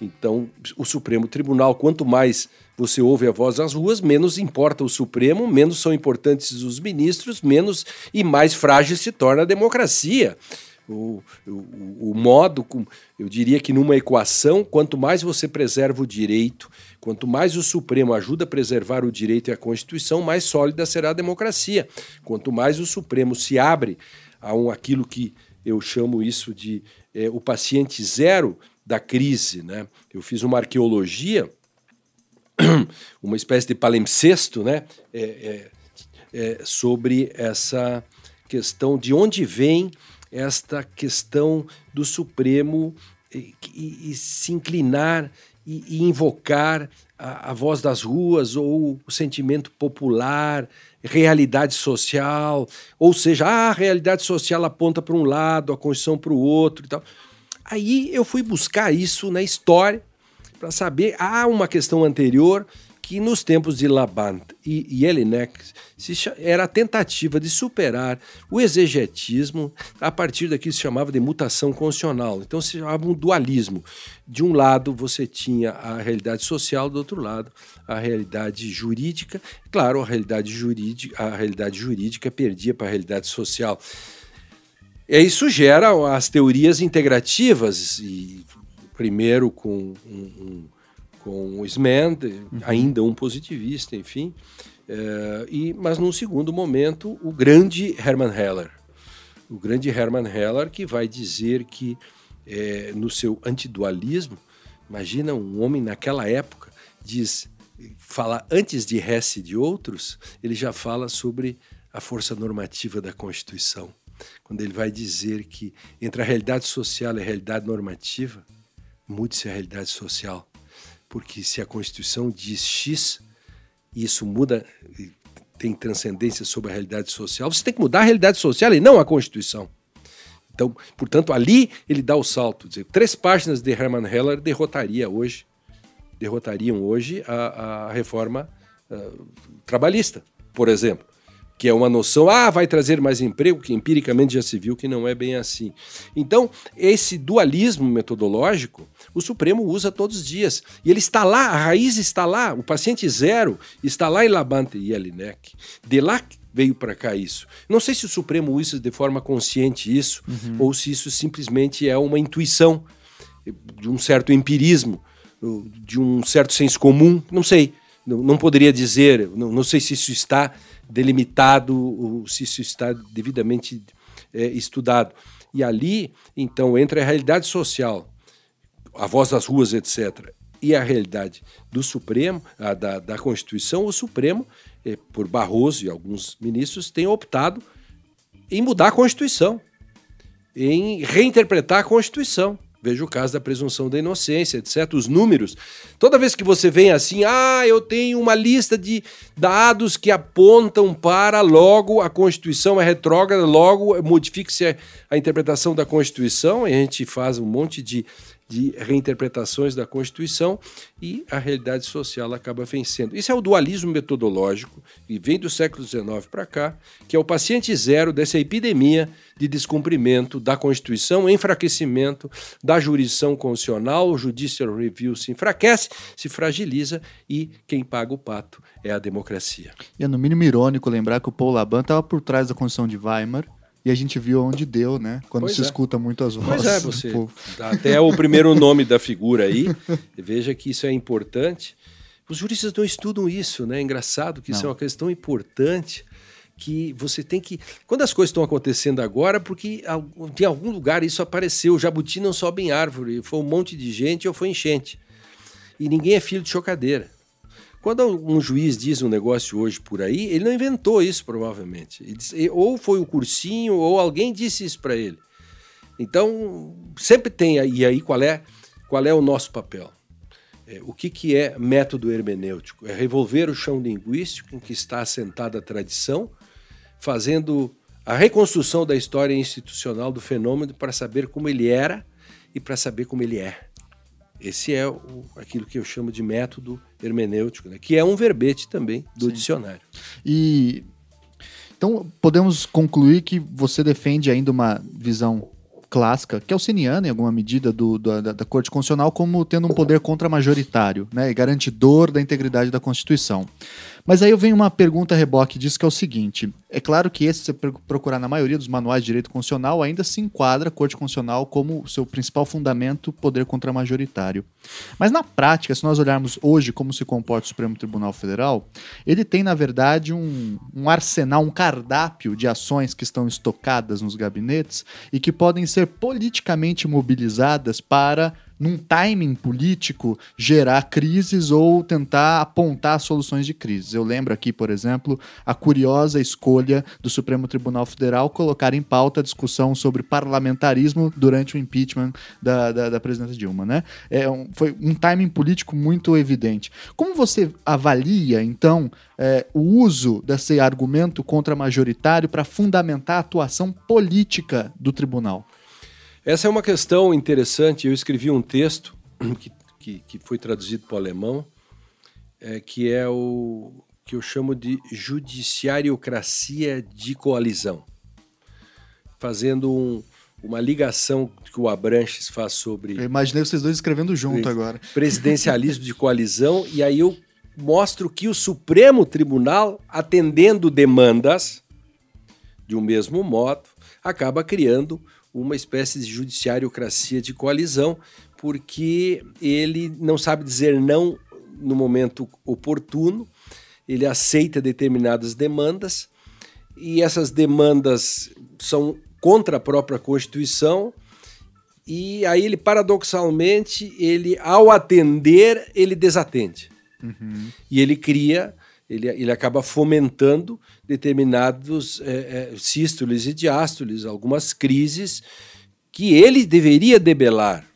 Então, o Supremo Tribunal, quanto mais você ouve a voz das ruas, menos importa o Supremo, menos são importantes os ministros, menos e mais frágil se torna a democracia. O, o, o modo, eu diria que numa equação, quanto mais você preserva o direito, quanto mais o Supremo ajuda a preservar o direito e a Constituição, mais sólida será a democracia. Quanto mais o Supremo se abre a um, aquilo que eu chamo isso de é, o paciente zero da crise. Né? Eu fiz uma arqueologia, uma espécie de palimpsesto né? É, é, é, sobre essa questão de onde vem esta questão do Supremo e, e, e se inclinar e, e invocar a, a, voz das ruas ou o sentimento popular, realidade social, ou seja, ah, a realidade social aponta para um lado, a Constituição para o outro e tal. Aí eu fui buscar isso na história para saber, há uma questão anterior que nos tempos de Labant e Jelinek era a tentativa de superar o exegetismo a partir daquilo que se chamava de mutação constitucional. Então se chamava um dualismo. De um lado você tinha a realidade social, do outro lado a realidade jurídica. Claro, a realidade jurídica, a realidade jurídica perdia para a realidade social. E isso gera as teorias integrativas, e primeiro com um, um com o Smend, uhum. ainda um positivista, enfim. É, e, mas num segundo momento, o grande Hermann Heller. O grande Hermann Heller que vai dizer que é, no seu antidualismo, imagina um homem naquela época, diz, fala antes de Hesse e de outros, ele já fala sobre a força normativa da Constituição. Quando ele vai dizer que entre a realidade social e a realidade normativa, mude-se a realidade social porque se a Constituição diz X e isso muda, tem transcendência sobre a realidade social, você tem que mudar a realidade social e não a Constituição. Então, portanto, ali ele dá o salto. Dizer, três páginas de Hermann Heller derrotaria hoje, derrotariam hoje a, a reforma uh, trabalhista, por exemplo que é uma noção, ah, vai trazer mais emprego, que empiricamente já se viu que não é bem assim. Então, esse dualismo metodológico, o Supremo usa todos os dias. E ele está lá, a raiz está lá, o paciente zero está lá em Labante e Elinek. De lá veio para cá isso. Não sei se o Supremo usa de forma consciente isso, uhum. ou se isso simplesmente é uma intuição de um certo empirismo, de um certo senso comum, não sei. Não, não poderia dizer, não, não sei se isso está delimitado, se isso está devidamente é, estudado. E ali, então, entre a realidade social, a voz das ruas, etc., e a realidade do Supremo, a, da, da Constituição, o Supremo, é, por Barroso e alguns ministros, tem optado em mudar a Constituição, em reinterpretar a Constituição. Veja o caso da presunção da inocência, etc. Os números. Toda vez que você vem assim, ah, eu tenho uma lista de dados que apontam para logo a Constituição é retrógrada, logo modifique-se a, interpretação da Constituição, e a gente faz um monte de de reinterpretações da Constituição e a realidade social acaba vencendo. Isso é o dualismo metodológico e vem do século XIX para cá, que é o paciente zero dessa epidemia de descumprimento da Constituição, enfraquecimento da jurisdição constitucional, o judicial review se enfraquece, se fragiliza e quem paga o pato é a democracia. E é no mínimo irônico lembrar que o Paul Laban estava por trás da Constituição de Weimar, e a gente viu onde deu, né? Quando pois se é. escuta muito as vozes. Pois é, você dá até o primeiro nome da figura aí. Veja que isso é importante. Os juristas não estudam isso, né? É engraçado que não. isso é uma questão importante que você tem que. Quando as coisas estão acontecendo agora, porque de algum lugar isso apareceu. Jabuti não sobe em árvore, foi um monte de gente ou foi enchente. E ninguém é filho de chocadeira. Quando um juiz diz um negócio hoje por aí, ele não inventou isso, provavelmente. Ou foi o cursinho, ou alguém disse isso para ele. Então, sempre tem aí, aí qual é, qual é o nosso papel? É, o que, que é método hermenêutico? É revolver o chão linguístico em que está assentada a tradição, fazendo a reconstrução da história institucional do fenômeno para saber como ele era e para saber como ele é. Esse é o, aquilo que eu chamo de método hermenêutico, né? que é um verbete também do Sim. dicionário. E então podemos concluir que você defende ainda uma visão clássica, que é o siniana, em alguma medida, do, do da, da, Corte Constitucional, como tendo um poder contra-majoritário né, e garantidor da integridade da Constituição. Mas aí eu venho uma pergunta reboque disso que é o seguinte: é claro que esse, se você procurar na maioria dos manuais de direito constitucional, ainda se enquadra a Corte Constitucional como seu principal fundamento, poder contramajoritário. Mas na prática, se nós olharmos hoje como se comporta o Supremo Tribunal Federal, ele tem, na verdade, um, um arsenal, um cardápio de ações que estão estocadas nos gabinetes e que podem ser politicamente mobilizadas para num timing político, gerar crises ou tentar apontar soluções de crises. Eu lembro aqui, por exemplo, a curiosa escolha do Supremo Tribunal Federal colocar em pauta a discussão sobre parlamentarismo durante o impeachment da, da, da presidenta Dilma. Né? É um, foi um timing político muito evidente. Como você avalia, então, é, o uso desse argumento contra-majoritário para fundamentar a atuação política do tribunal? Essa é uma questão interessante. Eu escrevi um texto que, que, que foi traduzido para o alemão, é, que é o que eu chamo de judiciariocracia de coalizão, fazendo um, uma ligação que o Abranches faz sobre. Eu imaginei vocês dois escrevendo junto agora. Presidencialismo de coalizão, e aí eu mostro que o Supremo Tribunal, atendendo demandas de um mesmo modo, acaba criando uma espécie de judiciariocracia de coalizão, porque ele não sabe dizer não no momento oportuno, ele aceita determinadas demandas e essas demandas são contra a própria Constituição e aí ele paradoxalmente ele ao atender ele desatende uhum. e ele cria ele, ele acaba fomentando determinados é, é, sístoles e diástoles, algumas crises que ele deveria debelar.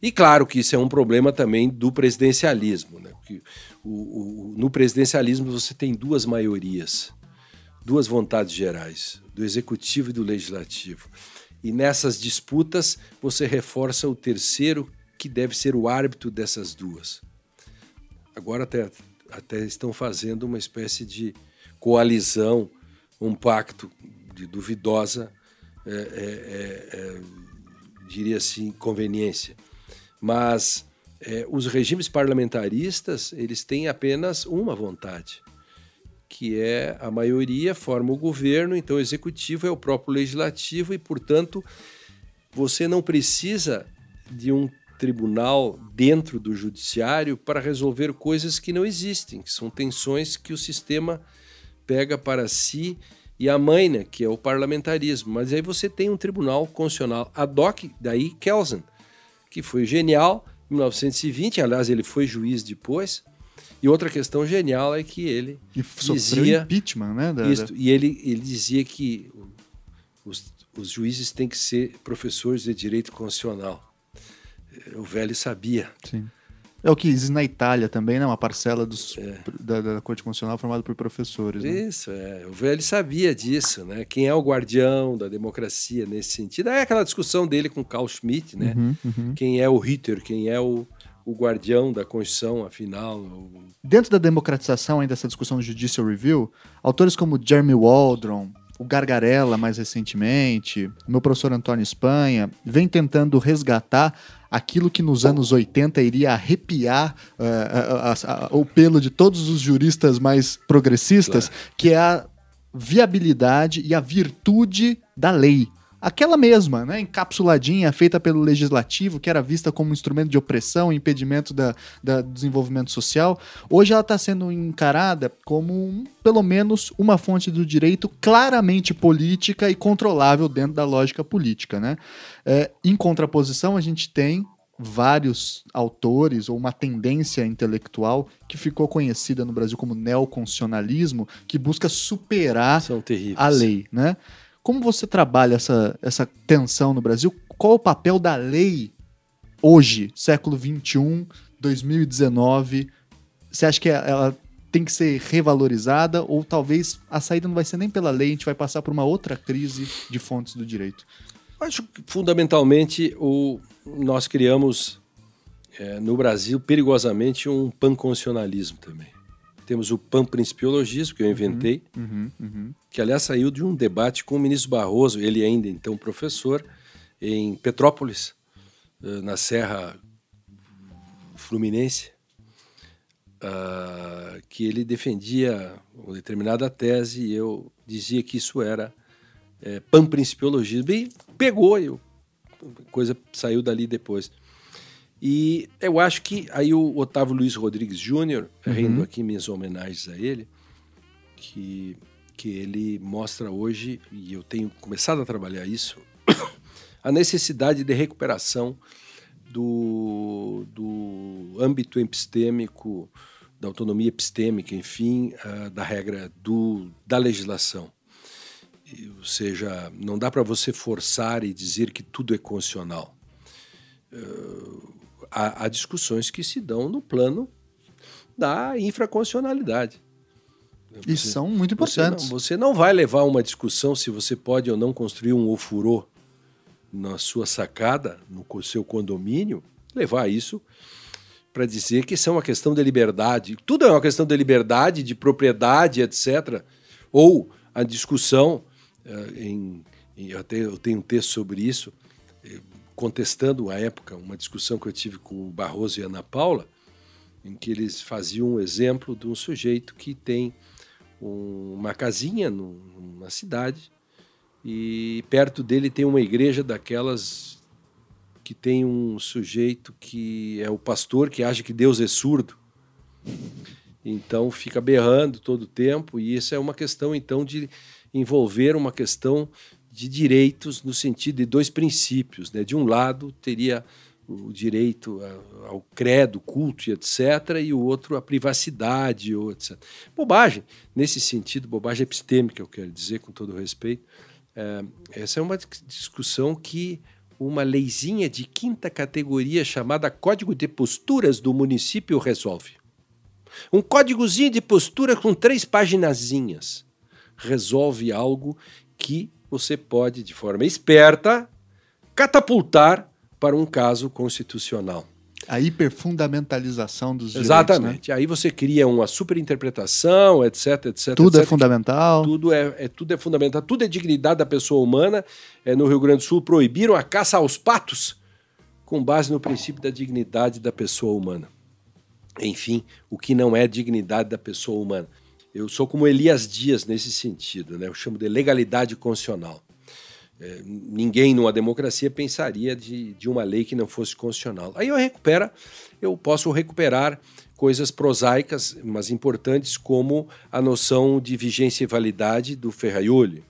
E claro que isso é um problema também do presidencialismo. Né? Porque o, o, no presidencialismo você tem duas maiorias, duas vontades gerais, do executivo e do legislativo. E nessas disputas você reforça o terceiro, que deve ser o árbitro dessas duas. Agora até até estão fazendo uma espécie de coalizão, um pacto de duvidosa, é, é, é, é diria assim, conveniência. Mas é, os regimes parlamentaristas eles têm apenas uma vontade, que é a maioria forma o governo, então o executivo é o próprio legislativo e, portanto, você não precisa de um tribunal dentro do judiciário para resolver coisas que não existem, que são tensões que o sistema pega para si e a mãe, né, que é o parlamentarismo. Mas aí você tem um tribunal constitucional ad hoc, daí Kelsen, que foi genial em 1920, aliás, ele foi juiz depois. E outra questão genial é que ele e dizia impeachment, né? Da, isso, da... E ele, ele dizia que os, os juízes têm que ser professores de direito constitucional. O velho sabia. Sim. É o que existe na Itália também, né? Uma parcela dos, é. da, da, Corte Constitucional formada por professores. Né? Isso, é. O velho sabia disso, né? Quem é o guardião da democracia nesse sentido? É aquela discussão dele com Carl Schmitt, né? Uhum, uhum. Quem é o Ritter, quem é o, o guardião da Constituição, afinal. O... Dentro da democratização, ainda essa discussão do Judicial Review, autores como Jeremy Waldron, o Gargarella mais recentemente, o meu professor Antônio Espanha, vem tentando resgatar aquilo que nos anos 80 iria arrepiar uh, o pelo de todos os juristas mais progressistas, claro. que é a viabilidade e a virtude da lei aquela mesma, né, encapsuladinha, feita pelo legislativo, que era vista como instrumento de opressão, impedimento da, da desenvolvimento social, hoje ela está sendo encarada como, pelo menos, uma fonte do direito claramente política e controlável dentro da lógica política. Né? É, em contraposição, a gente tem vários autores ou uma tendência intelectual que ficou conhecida no Brasil como neoconstitucionalismo, que busca superar a lei, né? Como você trabalha essa, essa tensão no Brasil? Qual o papel da lei hoje, século XXI, 2019? Você acha que ela tem que ser revalorizada ou talvez a saída não vai ser nem pela lei, a gente vai passar por uma outra crise de fontes do direito? Acho que fundamentalmente o, nós criamos é, no Brasil perigosamente um panconstitucionalismo também. Temos o panprincipiologismo, que eu inventei, uhum, uhum, uhum. que aliás saiu de um debate com o ministro Barroso, ele ainda então professor, em Petrópolis, eh, na Serra Fluminense, uh, que ele defendia uma determinada tese e eu dizia que isso era é, panprincipiologismo. E pegou, eu, a coisa saiu dali depois. E eu acho que aí o Otávio Luiz Rodrigues Júnior, uhum. rendo aqui minhas homenagens a ele, que, que ele mostra hoje, e eu tenho começado a trabalhar isso, a necessidade de recuperação do, do âmbito epistêmico, da autonomia epistêmica, enfim, uh, da regra do, da legislação. Ou seja, não dá para você forçar e dizer que tudo é constitucional. Uh, há, há discussões que se dão no plano da infraconstitucionalidade. E são muito importantes. Você não, você não, vai levar uma discussão se você pode ou não construir um ofurô na sua sacada, no seu condomínio, levar isso para dizer que isso é uma questão de liberdade. Tudo é uma questão de liberdade, de propriedade, etc. Ou a discussão, eh, em, até eu tenho um texto sobre isso, contestando à época uma discussão que eu tive com o Barroso e a Ana Paula, em que eles faziam um exemplo de um sujeito que tem um, uma casinha numa cidade e perto dele tem uma igreja daquelas que tem um sujeito que é o pastor que acha que Deus é surdo. Então fica berrando todo o tempo e isso é uma questão então de envolver uma questão de direitos no sentido de dois princípios. Né? De um lado, teria o direito ao credo, culto e etc., e o outro a privacidade, etc. Bobagem, nesse sentido, bobagem epistêmica, eu quero dizer, com todo respeito. É, essa é uma discussão que uma leizinha de quinta categoria chamada Código de Posturas do município resolve. Um códigozinho de postura com três paginazinhas resolve algo que você pode, de forma esperta, catapultar para um caso constitucional. A hiperfundamentalização dos Exatamente. direitos. Né? Aí você cria uma superinterpretação, etc, etc. Tudo etc, é fundamental. Tudo é, é, tudo é fundamental. Tudo é dignidade da pessoa humana. É, no Rio Grande do Sul proibiram a caça aos patos com base no princípio da dignidade da pessoa humana. Enfim, o que não é dignidade da pessoa humana. Eu sou como Elias Dias nesse sentido, né? eu chamo de legalidade constitucional. É, ninguém numa democracia pensaria de, de uma lei que não fosse constitucional. Aí eu recupero, eu posso recuperar coisas prosaicas, mas importantes, como a noção de vigência e validade do Ferraioli,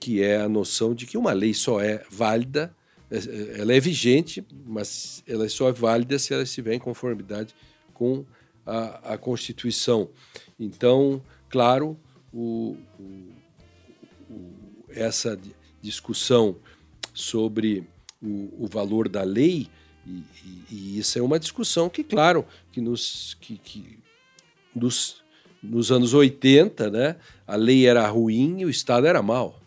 que é a noção de que uma lei só é válida, é, é, ela é vigente, mas ela só é válida se ela estiver em conformidade com a, a Constituição. Então, claro, o, o, o, essa discussão sobre o, valor da lei E, e, e isso é uma discussão que, claro, que nos, que, que nos, nos anos 80, né, a lei era ruim e o Estado era mal.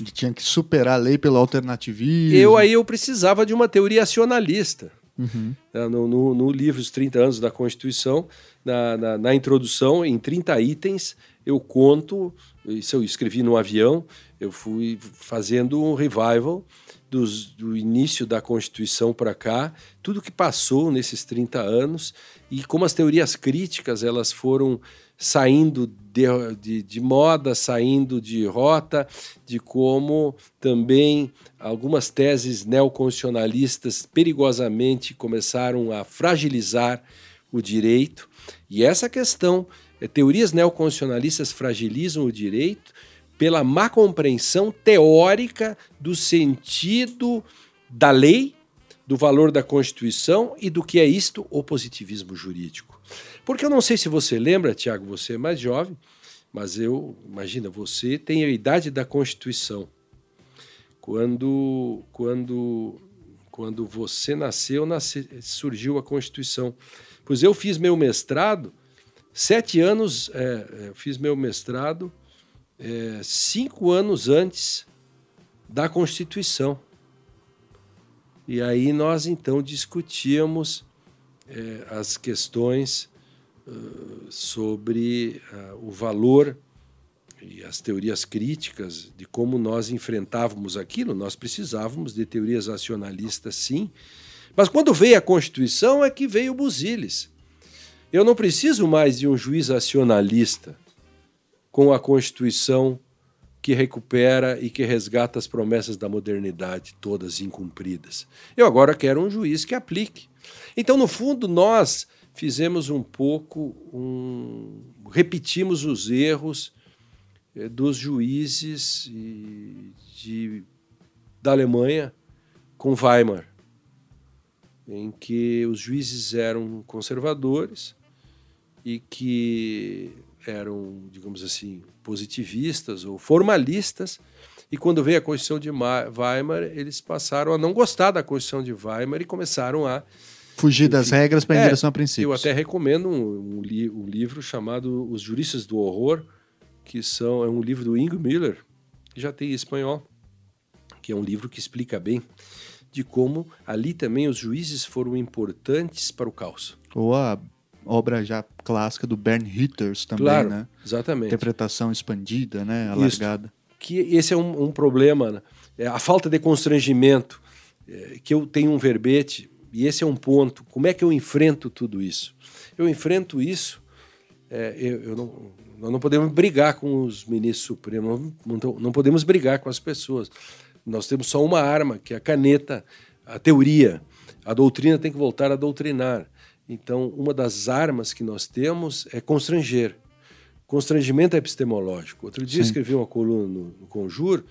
E tinha que superar a lei pelo alternativismo. Eu aí eu precisava de uma teoria acionalista. Uhum. No, no, no, livro Os 30 Anos da Constituição, na, na, na, introdução, em 30 itens, eu conto, isso eu escrevi no avião, eu fui fazendo um revival dos, do início da Constituição para cá, tudo que passou nesses 30 anos e como as teorias críticas elas foram saindo de, de, de, moda, saindo de rota, de como também algumas teses neoconstitucionalistas perigosamente começaram a fragilizar o direito. E essa questão, é, teorias neoconstitucionalistas fragilizam o direito pela má compreensão teórica do sentido da lei, do valor da Constituição e do que é isto o positivismo jurídico. Porque eu não sei se você lembra, Tiago, você é mais jovem, mas eu, imagina, você tem a idade da Constituição. Quando, quando, quando você nasceu, nasce, surgiu a Constituição. Pois eu fiz meu mestrado, sete anos, é, é fiz meu mestrado é, cinco anos antes da Constituição. E aí nós então discutíamos é, as questões sobre uh, o valor e as teorias críticas de como nós enfrentávamos aquilo. Nós precisávamos de teorias racionalistas, sim. Mas quando veio a Constituição é que veio o Busilis. Eu não preciso mais de um juiz racionalista com a Constituição que recupera e que resgata as promessas da modernidade, todas incumpridas. Eu agora quero um juiz que aplique. Então, no fundo, nós fizemos um pouco, um, repetimos os erros eh, dos juízes de, da Alemanha com Weimar, em que os juízes eram conservadores e que eram, digamos assim, positivistas ou formalistas, e quando veio a Constituição de Weimar, eles passaram a não gostar da Constituição de Weimar e começaram a Fugir das regras para em é, direção a princípios. Eu até recomendo um, um, li um, livro chamado Os Juristas do Horror, que são, é um livro do Ingo Miller, que já tem em espanhol, que é um livro que explica bem de como ali também os juízes foram importantes para o caos. Ou a obra já clássica do Bern Hitters também, claro, né? Exatamente. Interpretação expandida, né? Alargada. Isso, que esse é um, um problema, né? é a falta de constrangimento. É, que eu tenho um verbete e esse é um ponto. Como é que eu enfrento tudo isso? Eu enfrento isso. É, eu, eu não, nós não podemos brigar com os ministros supremos, não, não podemos brigar com as pessoas. Nós temos só uma arma, que é a caneta, a teoria. A doutrina tem que voltar a doutrinar. Então, uma das armas que nós temos é constranger. Constrangimento epistemológico. Outro dia Sim. escrevi uma coluna no, no Conjur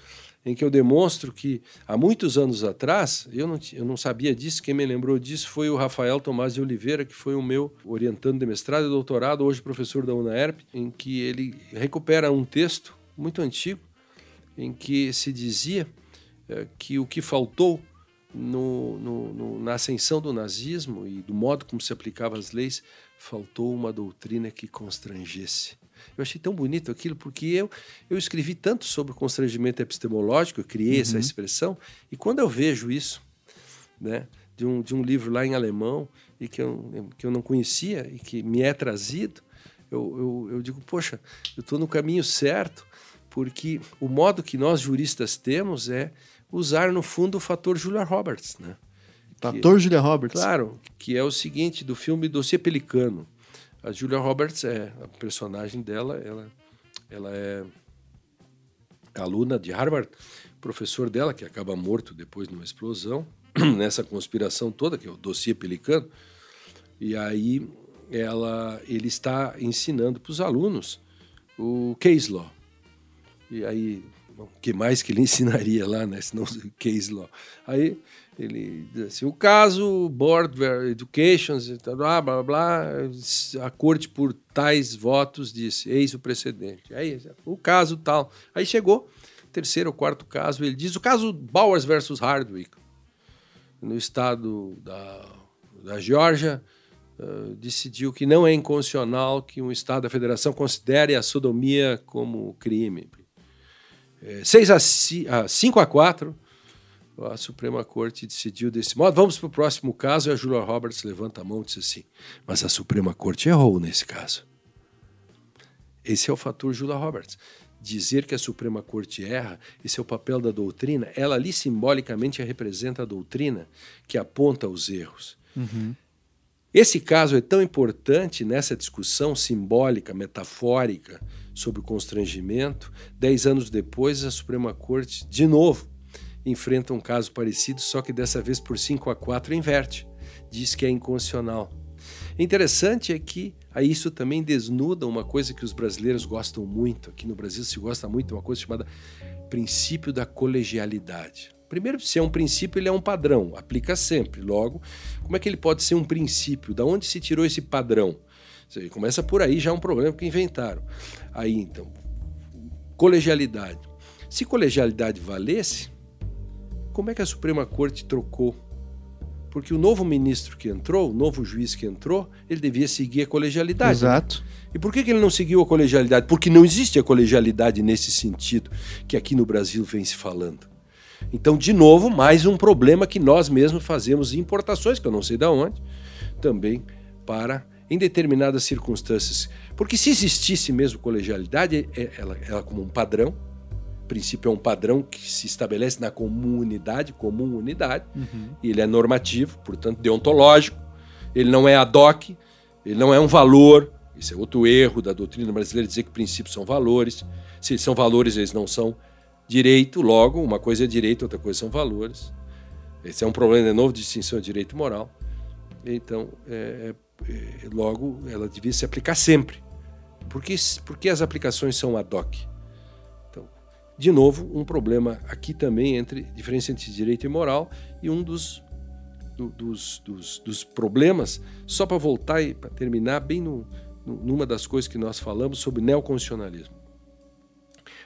em que eu demonstro que há muitos anos atrás, eu não, eu não sabia disso, quem me lembrou disso foi o Rafael Tomás de Oliveira, que foi o meu orientando de mestrado e doutorado, hoje professor da UNAERP, em que ele recupera um texto muito antigo, em que se dizia é, que o que faltou no, no, no, na ascensão do nazismo e do modo como se aplicavam as leis, faltou uma doutrina que constrangesse. Eu achei tão bonito aquilo, porque eu, eu escrevi tanto sobre o constrangimento epistemológico, eu criei uhum. essa expressão, e quando eu vejo isso, né, de um, de um livro lá em alemão, e que eu, que eu não conhecia, e que me é trazido, eu, eu, eu digo, poxa, eu estou no caminho certo, porque o modo que nós juristas temos é usar, no fundo, o fator Julia Roberts, né? Fator Julia Roberts? Claro, que é o seguinte, do filme Dossiê Pelicano. A Julia Roberts é a personagem dela, ela, ela é aluna de Harvard, professor dela que acaba morto depois de uma explosão nessa conspiração toda que é o dossiê Pelicano. E aí ela, ele está ensinando para os alunos o case law. E aí, o que mais que ele ensinaria lá, né? Senão case law. Aí ele diz assim, o caso Board Education, blá, blá, blá, a corte por tais votos disse, eis o precedente. Aí, o caso tal. Aí chegou, terceiro ou quarto caso, ele diz, o caso Bowers versus Hardwick. no estado da, da Geórgia, uh, decidiu que não é inconstitucional que um estado da federação considere a sodomia como crime. É, 6 a, 5 a 4, a Suprema Corte decidiu desse modo. Vamos para o próximo caso, e a Julia Roberts levanta a mão e diz assim, mas a Suprema Corte errou nesse caso. Esse é o fator Julia Roberts dizer que a Suprema Corte erra, esse é o papel da doutrina, ela ali simbolicamente representa a doutrina que aponta os erros. Uhum. Esse caso é tão importante nessa discussão simbólica, metafórica sobre o constrangimento. Dez anos depois, a Suprema Corte, de novo, enfrenta um caso parecido, só que dessa vez por 5 a 4 inverte. Diz que é inconstitucional. Interessante é que aí isso também desnuda uma coisa que os brasileiros gostam muito. Aqui no Brasil se gosta muito uma coisa chamada princípio da colegialidade. Primeiro, se é um princípio, ele é um padrão, aplica sempre. Logo, como é que ele pode ser um princípio? Da onde se tirou esse padrão? Seja, começa por aí já é um problema que inventaram. Aí, então, colegialidade. Se colegialidade valesse, como é que a Suprema Corte trocou porque o novo ministro que entrou, o novo juiz que entrou, ele devia seguir a colegialidade. Exato. E por que, que ele não seguiu a colegialidade? Porque não existe a colegialidade nesse sentido que aqui no Brasil vem se falando. Então, de novo, mais um problema que nós mesmos fazemos importações, que eu não sei de onde, também para em determinadas circunstâncias. Porque se existisse mesmo colegialidade, é, ela, ela como um padrão, princípio é um padrão que se estabelece na comunidade, comum unidade, uhum. e ele é normativo, portanto deontológico, ele não é ad hoc, ele não é um valor, esse é outro erro da doutrina brasileira dizer que princípios são valores. Se eles são valores, eles não são direito, logo, uma coisa é direito, outra coisa são valores. Esse é um problema de novo de distinção de direito e moral. Então, é, é, logo, ela devia se aplicar sempre. Por que, porque as aplicações são ad hoc? de novo, um problema aqui também entre diferença entre direito e moral e um dos, do, dos, dos, dos, problemas, só para voltar e para terminar bem no, no, numa das coisas que nós falamos sobre neoconstitucionalismo.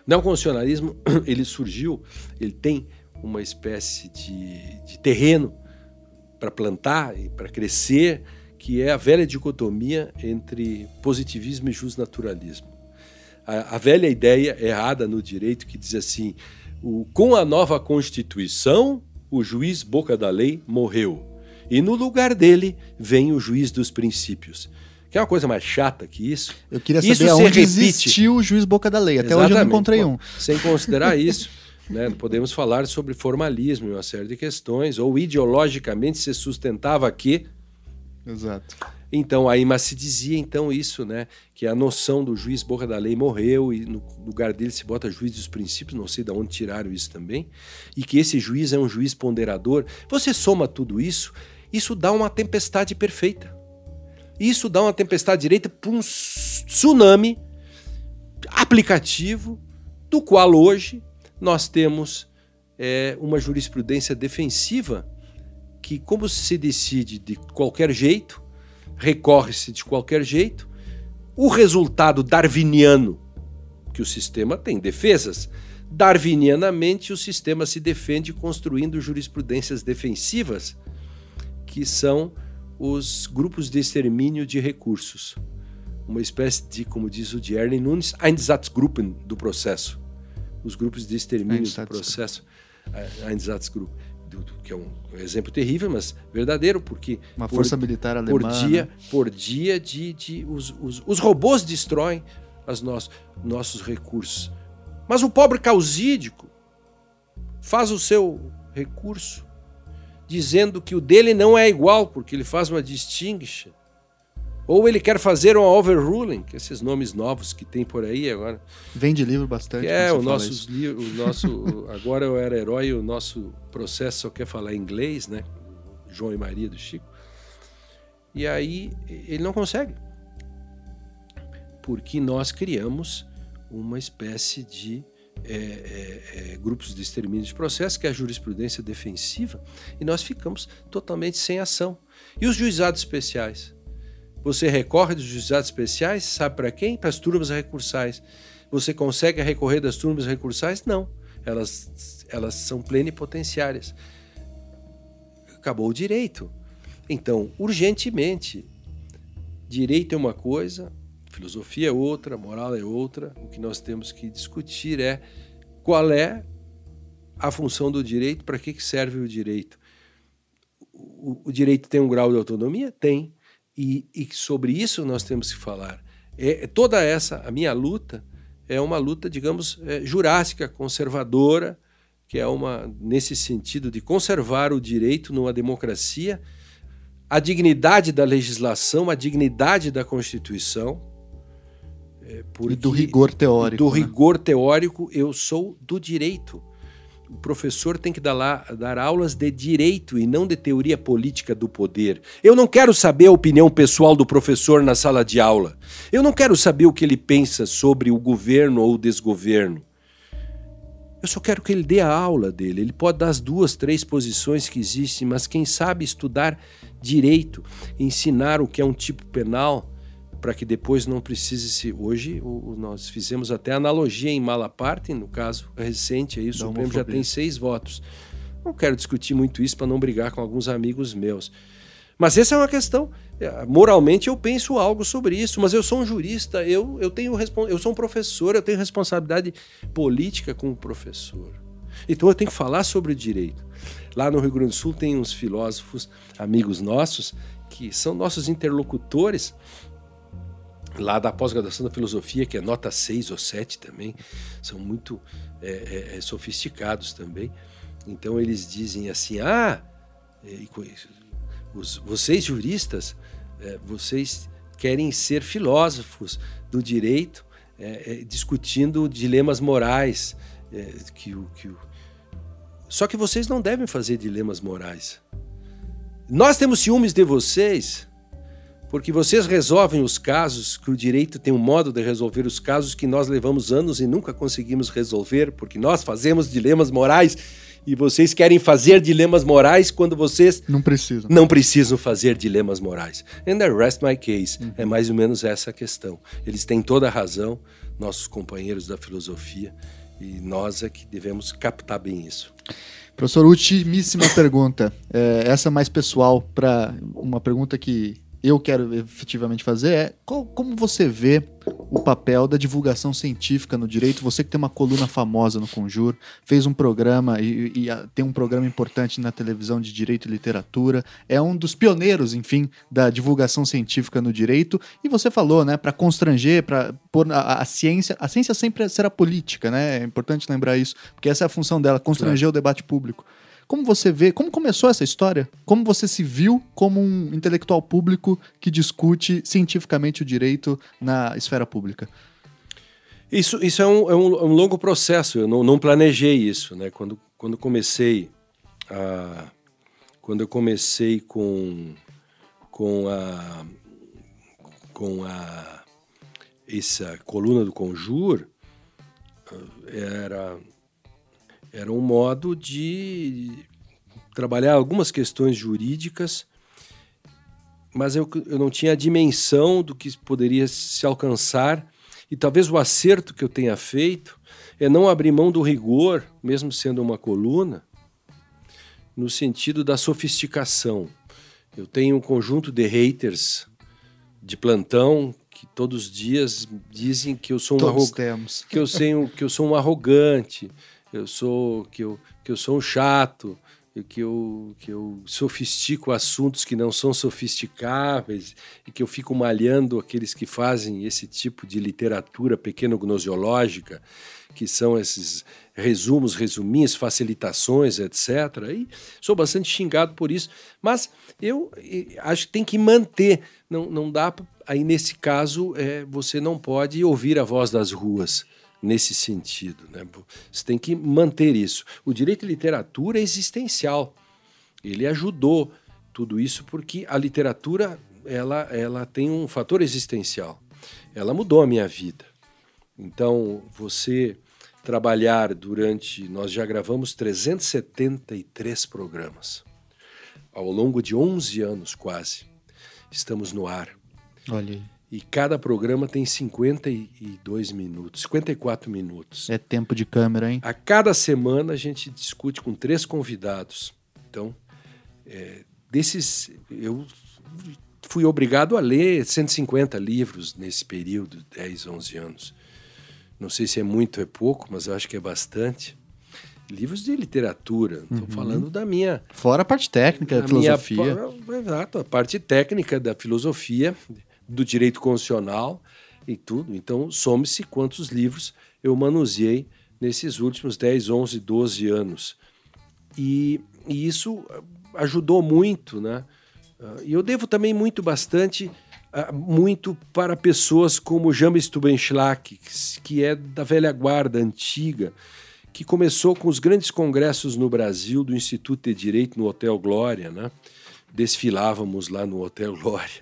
O neoconstitucionalismo ele surgiu, ele tem uma espécie de, de terreno para plantar e para crescer, que é a velha dicotomia entre positivismo e justnaturalismo a, a velha ideia errada no direito que diz assim: o, com a nova Constituição, o juiz boca da lei morreu. E no lugar dele vem o juiz dos princípios. Que é uma coisa mais chata que isso. Eu queria saber isso aonde existiu o juiz boca da lei. Até Exatamente. hoje eu não encontrei um. Sem considerar isso, né, podemos falar sobre formalismo e uma série de questões, ou ideologicamente se sustentava que. Exato. Então, aí, mas se dizia então isso, né? Que a noção do juiz boca da lei morreu e no lugar dele se bota juiz dos princípios, não sei de onde tiraram isso também, e que esse juiz é um juiz ponderador. Você soma tudo isso, isso dá uma tempestade perfeita. Isso dá uma tempestade direita para um tsunami aplicativo, do qual hoje nós temos é, uma jurisprudência defensiva que, como se decide de qualquer jeito, recorre-se de qualquer jeito. O resultado darwiniano, que o sistema tem defesas, darwinianamente o sistema se defende construindo jurisprudências defensivas, que são os grupos de extermínio de recursos. Uma espécie de, como diz o Dierley Nunes, Einsatzgruppen do processo. Os grupos de extermínio do processo. Einsatzgruppen do, do, que é um, um, exemplo terrível, mas verdadeiro, porque uma por, força militar alemã por dia, né? por dia de, de os, os, os, robôs destroem as nossos, nossos recursos. Mas o pobre causídico faz o seu recurso dizendo que o dele não é igual, porque ele faz uma distinction ou ele quer fazer um overruling, que esses nomes novos que tem por aí agora. Vende livro bastante. é, o nosso, o nosso agora eu era herói, o nosso processo só quer falar inglês, né? João e Maria do Chico. E aí ele não consegue. Porque nós criamos uma espécie de é, é, é, grupos de extermínio de processo, que é a jurisprudência defensiva, e nós ficamos totalmente sem ação. E os juizados especiais? Você recorre dos juizados especiais, sabe para quem? Para as turmas recursais. Você consegue recorrer das turmas recursais? Não. Elas, elas são plenipotenciárias. acabou o direito. Então, urgentemente, direito é uma coisa, filosofia é outra, moral é outra. O que nós temos que discutir é qual é a função do direito, para que serve o direito. O, o, direito tem um grau de autonomia? Tem. E, e sobre isso nós temos que falar. É, é, toda essa, a minha luta, é uma luta, digamos, é, jurássica, conservadora, que é uma, nesse sentido, de conservar o direito numa democracia, a dignidade da legislação, a dignidade da Constituição. É, e do rigor teórico. Do né? rigor teórico, eu sou do direito o professor tem que dar, lá, dar aulas de direito e não de teoria política do poder. Eu não quero saber a opinião pessoal do professor na sala de aula. Eu não quero saber o que ele pensa sobre o governo ou o desgoverno. Eu só quero que ele dê a aula dele. Ele pode dar as duas, três posições que existem, mas quem sabe estudar direito, ensinar o que é um tipo penal, para que depois não precise se. Hoje o, nós fizemos até analogia em Malaparte, no caso recente, aí o da Supremo já tem seis votos. Não quero discutir muito isso para não brigar com alguns amigos meus. Mas essa é uma questão. É, moralmente eu penso algo sobre isso, mas eu sou um jurista, eu, eu, tenho, eu sou um professor, eu tenho responsabilidade política como professor. Então eu tenho que falar sobre o direito. Lá no Rio Grande do Sul tem uns filósofos, amigos nossos, que são nossos interlocutores lá da pós-graduação da filosofia, que é nota 6 ou 7 também, são muito é, é, é, sofisticados também. Então eles dizem assim: ah, é, os, vocês juristas, é, vocês querem ser filósofos do direito, é, discutindo dilemas morais. que, que. Só que vocês não devem fazer dilemas morais. Nós temos ciúmes de vocês porque vocês resolvem os casos, que o direito tem um modo de resolver os casos que nós levamos anos e nunca conseguimos resolver, porque nós fazemos dilemas morais e vocês querem fazer dilemas morais quando vocês não precisam. Não precisam fazer dilemas morais. And the rest my case. Uhum. É mais ou menos essa a questão. Eles têm toda a razão, nossos companheiros da filosofia, e nós é que devemos captar bem isso. Professor, ultimíssima pergunta. É, essa mais pessoal para uma pergunta que eu quero efetivamente fazer é qual, como você vê o papel da divulgação científica no direito? Você que tem uma coluna famosa no Conjur, fez um programa e, e tem um programa importante na televisão de direito e literatura, é um dos pioneiros, enfim, da divulgação científica no direito. E você falou, né, para constranger, para pôr a, a, ciência, a ciência sempre será política, né? É importante lembrar isso, porque essa é a função dela, constranger claro. o debate público. Como você vê, como começou essa história? Como você se viu como um intelectual público que discute cientificamente o direito na esfera pública? Isso, isso é, um, é um, é um longo processo, eu não, não, planejei isso. Né? Quando, quando comecei a, quando eu comecei com, com a com a essa coluna do Conjur era era um modo de trabalhar algumas questões jurídicas, mas eu, eu não tinha a dimensão do que poderia se alcançar. E talvez o acerto que eu tenha feito é não abrir mão do rigor, mesmo sendo uma coluna, no sentido da sofisticação. Eu tenho um conjunto de haters de plantão que todos os dias dizem que eu sou um arrogante, que eu sei que eu sou um arrogante, eu sou que eu, que eu sou um chato, que eu, que eu sofistico assuntos que não são sofisticáveis e que eu fico malhando aqueles que fazem esse tipo de literatura pequeno-gnosiológica, que são esses resumos, resuminhos, facilitações, etc. E sou bastante xingado por isso, mas eu acho que tem que manter, não, não dá, aí nesse caso é, você não pode ouvir a voz das ruas nesse sentido. Né? Você tem que manter isso. O direito à literatura é existencial. Ele ajudou tudo isso porque a literatura ela, ela tem um fator existencial. Ela mudou a minha vida. Então, você trabalhar durante. Nós já gravamos 373 programas. Ao longo de 11 anos, quase, estamos no ar. Olha aí. E cada programa tem 52 minutos, 54 minutos. É tempo de câmera, hein? A cada semana a gente discute com três convidados. Então, É, desses, eu fui obrigado a ler 150 livros nesse período, 10, 11 anos. Não sei se é muito ou é pouco, mas eu acho que é bastante. Livros de literatura, estou uhum. falando da minha. Fora a parte técnica da filosofia. Minha, exato, a parte técnica da filosofia, do direito constitucional e tudo. Então, some-se quantos livros eu manuseei nesses últimos 10, 11, 12 anos. E, e isso ajudou muito, né? Ah, e eu devo também muito bastante ah, muito para pessoas como James Stubenschlag, que é da velha guarda antiga, que começou com os grandes congressos no Brasil do Instituto de Direito no Hotel Glória, né? Desfilávamos lá no Hotel Glória,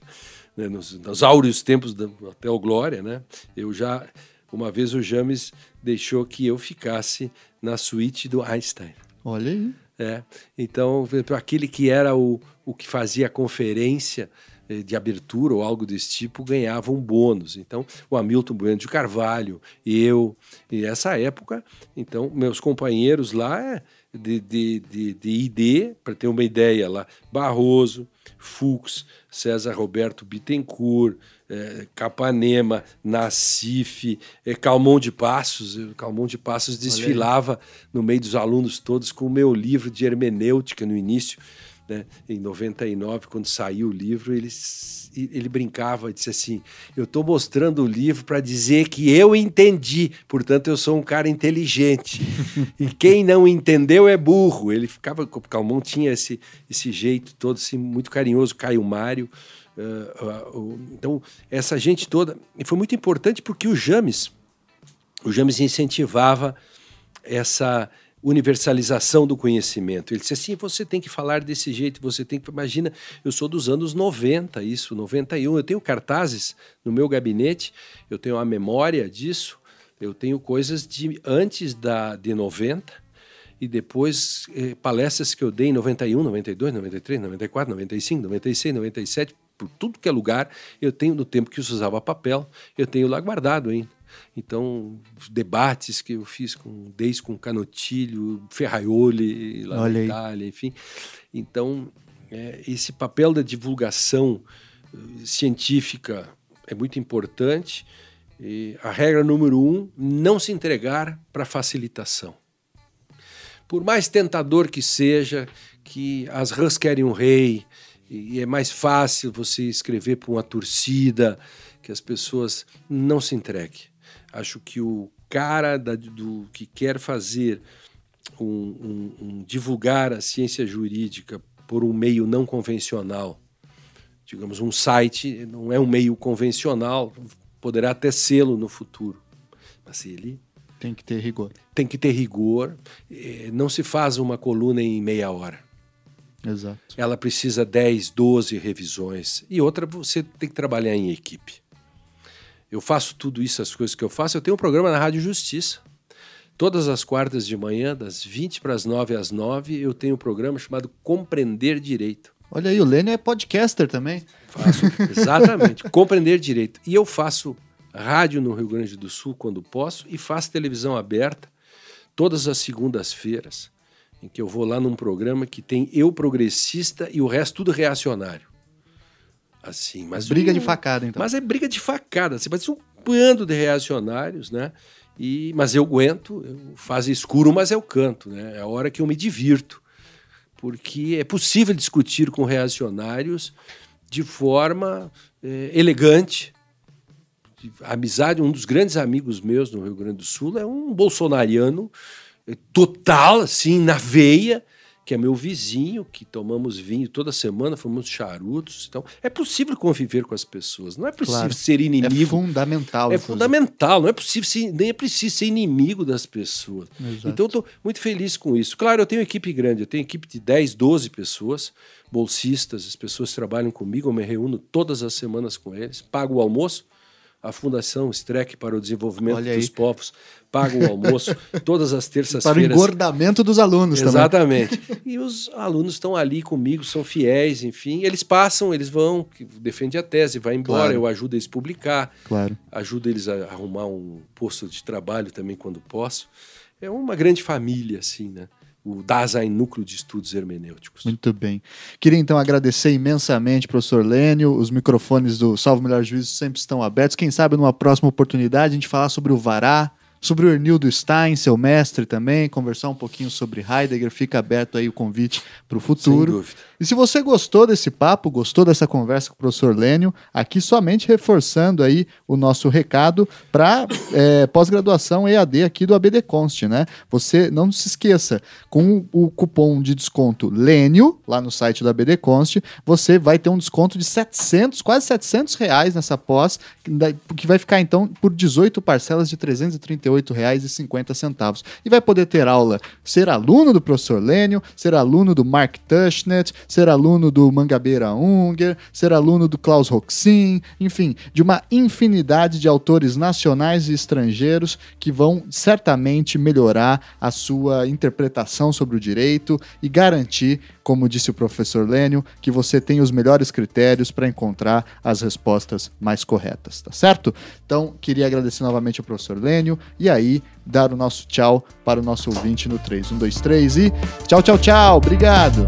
né? nos, nos áureos tempos do Hotel Glória, né? Eu já uma vez o James deixou que eu ficasse na suíte do Einstein. Olha aí. É. Então, aquele que era o, o que fazia a conferência eh, de abertura ou algo desse tipo ganhava um bônus. Então, o Hamilton Bueno de Carvalho, eu, e essa época, então, meus companheiros lá é de, de, de, de ID, para ter uma ideia lá, Barroso, Fux, César Roberto Bittencourt, é, Capanema, Nacife, é, Calmon de Passos. Calmon de Passos desfilava no meio dos alunos todos com o meu livro de hermenêutica no início. Né? Em 99, quando saiu o livro, ele, ele brincava e disse assim: Eu estou mostrando o livro para dizer que eu entendi, portanto, eu sou um cara inteligente. e quem não entendeu é burro. Ele ficava. O Calmon tinha esse, esse jeito todo assim, muito carinhoso, Caio Mário. Uh, uh, uh, então, essa gente toda. E foi muito importante porque o James, o James incentivava essa universalização do conhecimento. Ele disse assim: você tem que falar desse jeito, você tem que. Imagina, eu sou dos anos 90, isso, 91. Eu tenho cartazes no meu gabinete, eu tenho a memória disso, eu tenho coisas de antes da, de 90 e depois eh, palestras que eu dei em 91, 92, 93, 94, 95, 96, 97, por tudo que é lugar, eu tenho no tempo que eu usava papel, eu tenho lá guardado ainda. Então, debates que eu fiz com desde com Canotilho, Ferraioli, lá Olha na Itália, aí. enfim. Então, é, esse papel da divulgação uh, científica é muito importante. E a regra número um: não se entregar para facilitação. Por mais tentador que seja, que as rãs querem um rei, e é mais fácil você escrever para uma torcida, que as pessoas não se entreguem. Acho que o cara da, do que quer fazer um, um, um, divulgar a ciência jurídica por um meio não convencional, digamos um site não é um meio convencional, poderá até sê-lo no futuro, mas ele tem que ter rigor. Tem que ter rigor. Eh, não se faz uma coluna em meia hora. Exato. Ela precisa 10, 12 revisões. E outra, você tem que trabalhar em equipe. Eu faço tudo isso, as coisas que eu faço. Eu tenho um programa na Rádio Justiça. Todas as quartas de manhã, das 20 para as 9 às 9, eu tenho um programa chamado Compreender Direito. Olha aí, o Lênin é podcaster também. Faço, exatamente. Compreender Direito. E eu faço rádio no Rio Grande do Sul quando posso e faço televisão aberta todas as segundas-feiras, em que eu vou lá num programa que tem eu progressista e o resto tudo reacionário. Assim, mas briga um, de facada, então. Mas é briga de facada. Você vai ser um bando de reacionários, né? E, mas eu aguento, eu faço escuro, mas eu canto, né? É a hora que eu me divirto. Porque é possível discutir com reacionários de forma é, elegante. Amizade, um dos grandes amigos meus no Rio Grande do Sul é um bolsonariano é, total, assim, na veia, que é meu vizinho, que tomamos vinho toda semana, fomos charutos. Então, é possível conviver com as pessoas. Não é possível claro. ser inimigo. É fundamental. É fundamental. Não é possível, ser, nem é preciso ser inimigo das pessoas. Exato. Então, estou muito feliz com isso. Claro, eu tenho equipe grande. Eu tenho equipe de 10, 12 pessoas, bolsistas. As pessoas trabalham comigo. Eu me reúno todas as semanas com eles. Pago o almoço a Fundação Streck para o Desenvolvimento dos Povos paga o almoço todas as terças-feiras. Para o engordamento dos alunos Exatamente. também. Exatamente. E os alunos estão ali comigo, são fiéis, enfim. Eles passam, eles vão, defende a tese, vai embora, claro. eu ajudo eles a publicar. Claro. Ajudo eles a arrumar um posto de trabalho também quando posso. É uma grande família, assim, né? O Dasein Núcleo de Estudos Hermenêuticos. Muito bem. Queria então agradecer imensamente, professor Lênio. Os microfones do Salvo Melhor Juízo sempre estão abertos. Quem sabe numa próxima oportunidade a gente falar sobre o Vará, sobre o Ernildo Stein, seu mestre também, conversar um pouquinho sobre Heidegger, fica aberto aí o convite para o futuro. Sem dúvida. E se você gostou desse papo, gostou dessa conversa com o professor Lênio, aqui somente reforçando aí o nosso recado para é, eh, pós-graduação EAD aqui do ABD Const, né? Você não se esqueça, com o cupom de desconto Lênio, lá no site do ABD Const, você vai ter um desconto de 700, quase 700 reais nessa pós, que vai ficar então por 18 parcelas de 338 58,50. E vai poder ter aula, ser aluno do professor Lênio, ser aluno do Mark Tushnet, ser aluno do Mangabeira Unger, ser aluno do Klaus Roxin, enfim, de uma infinidade de autores nacionais e estrangeiros que vão certamente melhorar a sua interpretação sobre o direito e garantir, como disse o professor Lênio, que você tem os melhores critérios para encontrar as respostas mais corretas, tá certo? Então, queria agradecer novamente ao professor Lênio e aí dar o nosso tchau para o nosso ouvinte no 3. 1, 2, 3 e tchau, tchau, tchau. Obrigado.